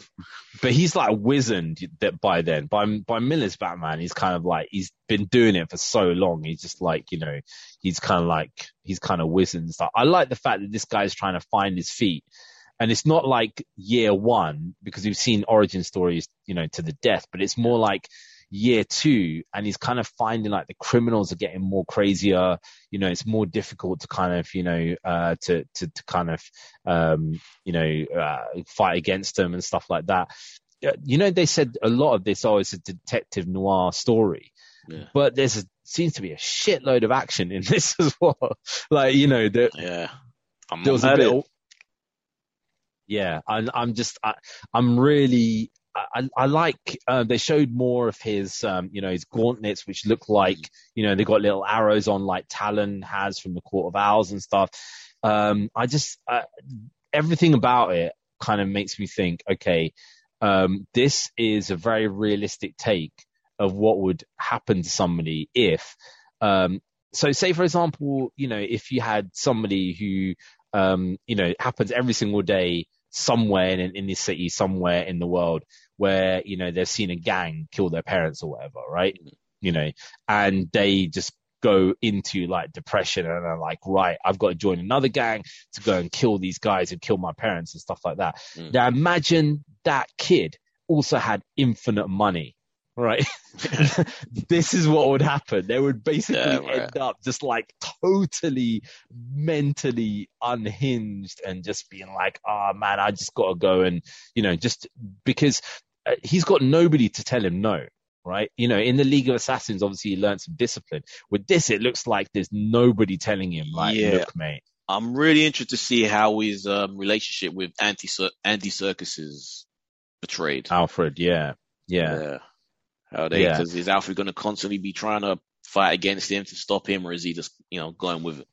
but he's like wizened that by then. By by Miller's Batman, he's kind of like he's been doing it for so long. He's just like you know, he's kind of like he's kind of wizened stuff. I like the fact that this guy's trying to find his feet, and it's not like year one because we've seen origin stories, you know, to the death, but it's more like year two and he's kind of finding like the criminals are getting more crazier. You know it's more difficult to kind of you know uh to to, to kind of um you know uh, fight against them and stuff like that. Uh, you know they said a lot of this oh it's a detective noir story. Yeah. but there's a, seems to be a shitload of action in this as well. Like you know the, Yeah. I'm there was a bit yeah I, i'm just I, i'm really I, I like uh, they showed more of his um you know his gauntlets which look like you know they got little arrows on like talon has from the court of owls and stuff. Um i just uh, everything about it kind of makes me think okay um this is a very realistic take of what would happen to somebody if um so say for example you know if you had somebody who um you know happens every single day somewhere in in this city somewhere in the world where you know they've seen a gang kill their parents or whatever right? You know and they just go into like depression and are like right i've got to join another gang to go and kill these guys and kill my parents and stuff like that. Mm. now imagine that kid also had infinite money right? this is what would happen. They would basically Yeah, right. end up just like totally mentally unhinged and just being like, oh man, I just got to go and, you know, just because uh, he's got nobody to tell him no. Right, you know, in the League of Assassins, obviously he learned some discipline. With this, it looks like there's nobody telling him, like, Yeah. look, mate, I'm really interested to see how his um, relationship with Anti Andy Serkis is portrayed. Alfred, yeah, yeah. How they Yeah. because is Alfred going to constantly be trying to fight against him to stop him, or is he just you know going with it?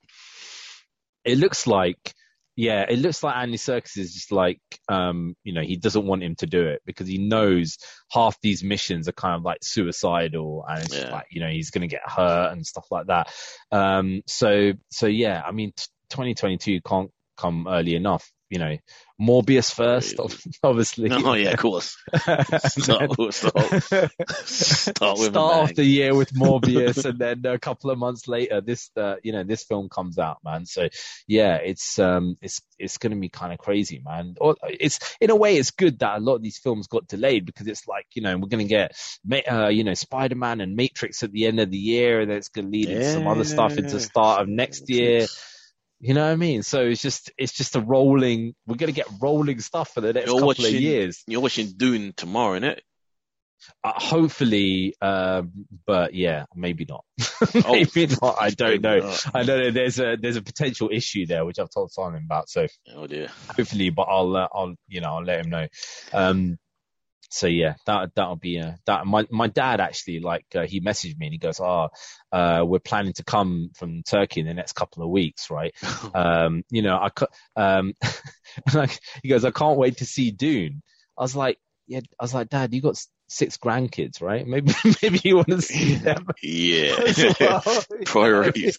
it looks like yeah, it looks like Andy Serkis is just like um, you know, he doesn't want him to do it because he knows half these missions are kind of like suicidal and it's Yeah. like, you know, he's gonna get hurt and stuff like that. Um so so yeah, I mean t- 2022 can't come early enough, you know. Morbius first, obviously. Oh yeah, of course. Start, start, start with start off the year with Morbius, and then a couple of months later, this uh, you know this film comes out, man. So yeah, it's um it's it's gonna be kind of crazy, man. Or it's in a way it's good that a lot of these films got delayed because it's like you know we're gonna get uh, you know Spider Man and Matrix at the end of the year, and then it's gonna lead into some other stuff into the start of next year. You know what I mean? So it's just it's just a rolling. We're gonna get rolling stuff for the next You're couple watching- of years. You're watching Dune tomorrow, innit? Uh, hopefully, um, but yeah, maybe not. Oh. maybe not. I don't know. not. I don't know. There's a there's a potential issue there, which I've told Simon about. So Oh dear. hopefully, but I'll uh, I'll you know I'll let him know. Um, so yeah, that that'll be uh, that. My my dad actually like uh, he messaged me and he goes, "Oh, uh, we're planning to come from Turkey in the next couple of weeks, right? um, you know, I um, like he goes, I can't wait to see Dune. I was like, yeah, I was like, Dad, you got six grandkids, right? Maybe maybe you want to see them. Yeah. well. Priorities.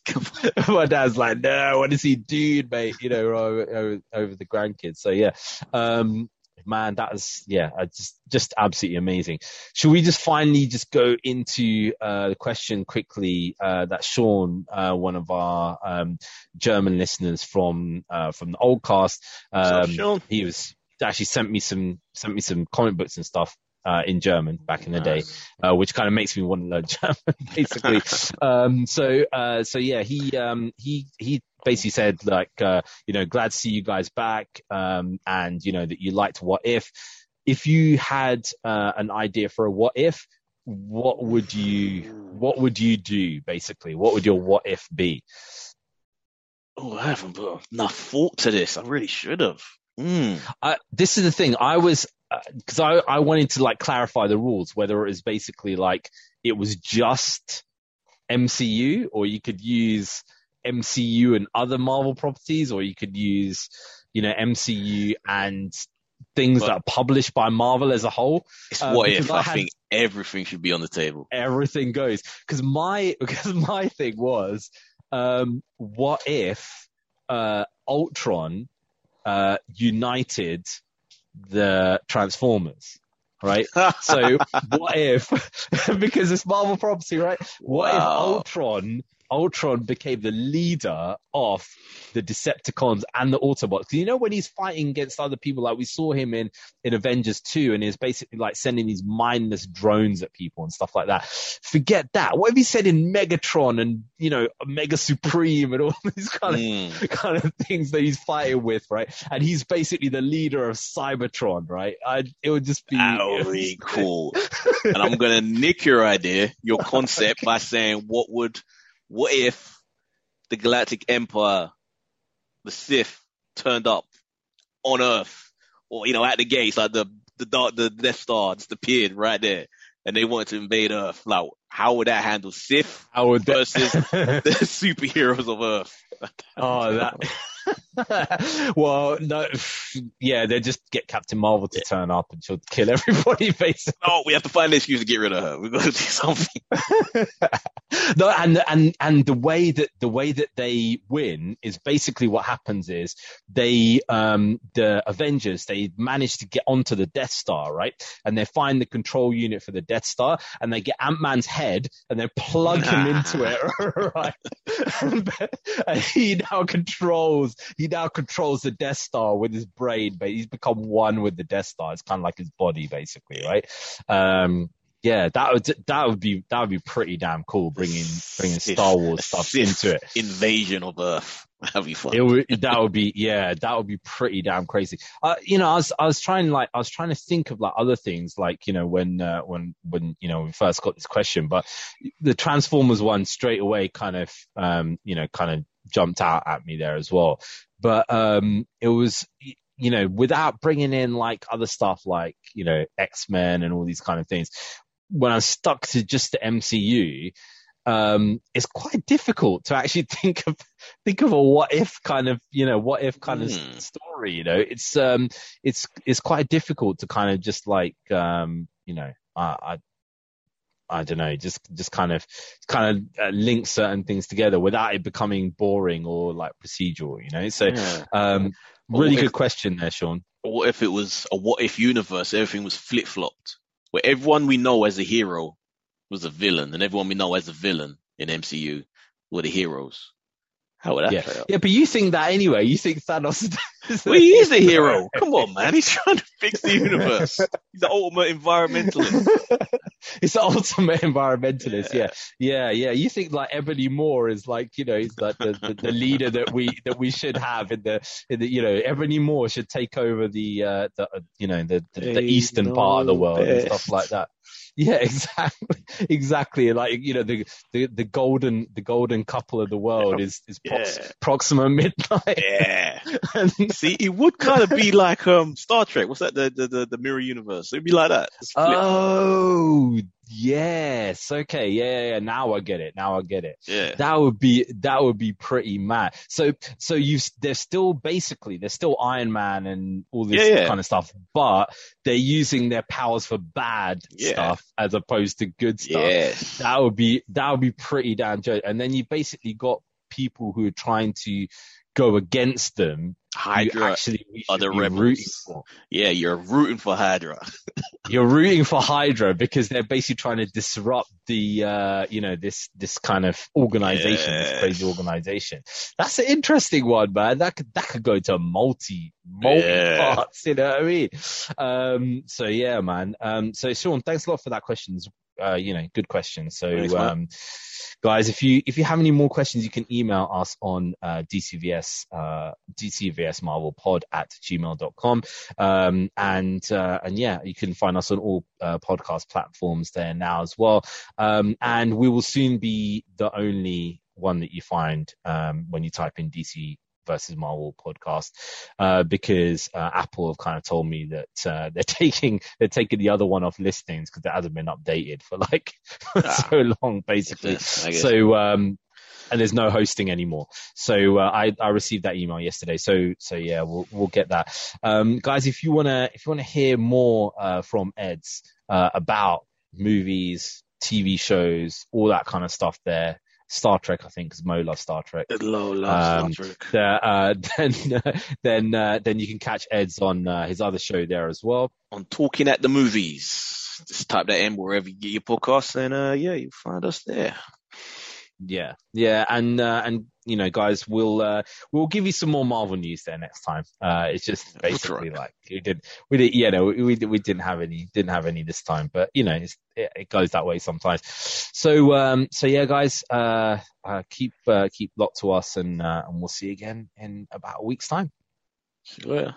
My dad's like, no, I want to see Dune, mate. You know, over, over, over the grandkids. So yeah, um, man, that is yeah, just just absolutely amazing. Should we just finally just go into uh, the question quickly uh, that Sean, uh, one of our um, German listeners from uh, from the old cast, um, Sean? he was actually sent me some sent me some comic books and stuff. Uh, in German back in the day, uh, which kind of makes me want to learn German, basically. um, so, uh, so yeah, he, um, he, he basically said like, uh, you know, glad to see you guys back, um, and you know that you liked What If. If you had uh, an idea for a What If, what would you, what would you do basically? What would your What If be? Oh, I haven't put enough thought to this. I really should have. Mm. I, this is the thing. I was because I I wanted to like clarify the rules whether it was basically like it was just MCU or you could use MCU and other Marvel properties or you could use you know MCU and things But- that are published by Marvel as a whole. It's Uh, what if. I I, had- think everything should be on the table. Everything goes because my because my thing was um what if uh Ultron uh united the Transformers right so what if because it's Marvel property, right? What Wow. if Ultron Ultron became the leader of the Decepticons and the Autobots? you know when he's fighting against other people, like we saw him in in Avengers 2 and he's basically like sending these mindless drones at people and stuff like that. Forget that. What have he said in Megatron and you know Mega Supreme and all these kind of Mm. kind of things that he's fighting with, right? And he's basically the leader of Cybertron, right? I, it would just be be cool. and I'm gonna nick your idea, your concept, by saying, what would, what if the Galactic Empire, the Sith, turned up on Earth, or you know, at the gates, like the the dark, the Death Star just appeared right there, and they wanted to invade Earth. Like, how would that handle Sith I would versus the superheroes of Earth? oh, that. well, no, yeah, they just get Captain Marvel to turn up and she'll kill everybody, basically. Oh, we have to find an excuse to get rid of her. We've got to do something. no, and and and the way that the way that they win is basically what happens is they um the Avengers they manage to get onto the Death Star right, and they find the control unit for the Death Star, and they get Ant Man's head and they plug him into it right, and he now controls he now controls the Death Star with his brain, but he's become one with the Death Star. It's kind of like his body basically, right? Um, yeah, that would that would be that would be pretty damn cool. Bringing bringing Star Wars stuff into it. Invasion of Earth. That'd be fun. It would that would be yeah that would be pretty damn crazy. Uh, you know, I was I was trying like I was trying to think of like other things like you know when uh, when when you know we first got this question, but the Transformers one straight away kind of um you know kind of jumped out at me there as well. But um it was you know without bringing in like other stuff like you know X Men and all these kind of things. When I'm stuck to just the MCU, um, it's quite difficult to actually think of think of a what if kind of you know what if kind of Hmm. story. You know, it's um it's it's quite difficult to kind of just like um you know I. I I don't know, just just kind of kind of uh, link certain things together without it becoming boring or like procedural, you know. So, Yeah. um, really if- good question there, Sean. What if it was a what if universe? Everything was flip flopped, where everyone we know as a hero was a villain, and everyone we know as a villain in MCU were the heroes. How would that Yeah, yeah, but you think that anyway. You think Thanos is Well, he is the hero. Come on, man. He's trying to fix the universe. He's the ultimate environmentalist. He's the ultimate environmentalist. Yeah. yeah, yeah, You think like Ebony Maw is like, you know, he's like the, the, the leader that we that we should have in the in the you know, Ebony Maw should take over the uh the uh, you know the the, the eastern part of the world and stuff like that. Yeah, exactly, exactly. Like you know, the the the golden the golden couple of the world is is Prox- Yeah. Proxima Midnight. Yeah. And- See, it would kind of be like um Star Trek. What's that? The the the, the mirror universe. It'd be like that. Oh, yes. Okay. Yeah, yeah, yeah. Now I get it. Now I get it. yeah. That would be that would be pretty mad. So so you they're still basically they're still Iron Man and all this Yeah, yeah. kind of stuff, but they're using their powers for bad Yeah. stuff as opposed to good stuff. Yes. That would be that would be pretty damn joke. And then you basically got people who are trying to go against them. Hydra. actually we are should the rebels. Yeah, you're rooting for Hydra. You're rooting for Hydra because they're basically trying to disrupt the, uh, you know, this this kind of organization, this crazy organization. That's an interesting one, man. That could that could go to multi multi Yeah. parts. You know what I mean? Um, so yeah, man. Um, so Sean, thanks a lot for that questions. Uh, you know, good question. So, Thanks, um, guys, if you if you have any more questions, you can email us on uh, DCVS uh, DCVS Marvel Pod at gmail.com. Um, and uh, and yeah, you can find us on all uh, podcast platforms there now as well. Um, and we will soon be the only one that you find um, when you type in DC versus Marvel podcast uh, because uh, Apple have kind of told me that uh, they're taking they're taking the other one off listings because it hasn't been updated for like so long basically. Yes, I guess. So um, and there's no hosting anymore. So uh, I I received that email yesterday. So so yeah, we'll we'll get that. Um, guys, if you wanna if you wanna hear more uh, from Eds uh, about movies, TV shows, all that kind of stuff, there. Star Trek, I think, because Mo loves Star Trek Low love Um, Star Trek. uh, then then uh, then you can catch Ed's on uh, his other show there as well. On Talking at the Movies. Just type that in wherever you get your podcasts and uh yeah, you'll find us there. Yeah, yeah, and uh, and you know, guys, we'll uh, we'll give you some more Marvel news there next time. Uh, it's just basically like we did, we did, you know, we we didn't have any, didn't have any this time, but you know, it's, it, it goes that way sometimes. So um, so yeah, guys, uh, uh keep uh, keep locked to us, and uh, and we'll see you again in about a week's time. See you later.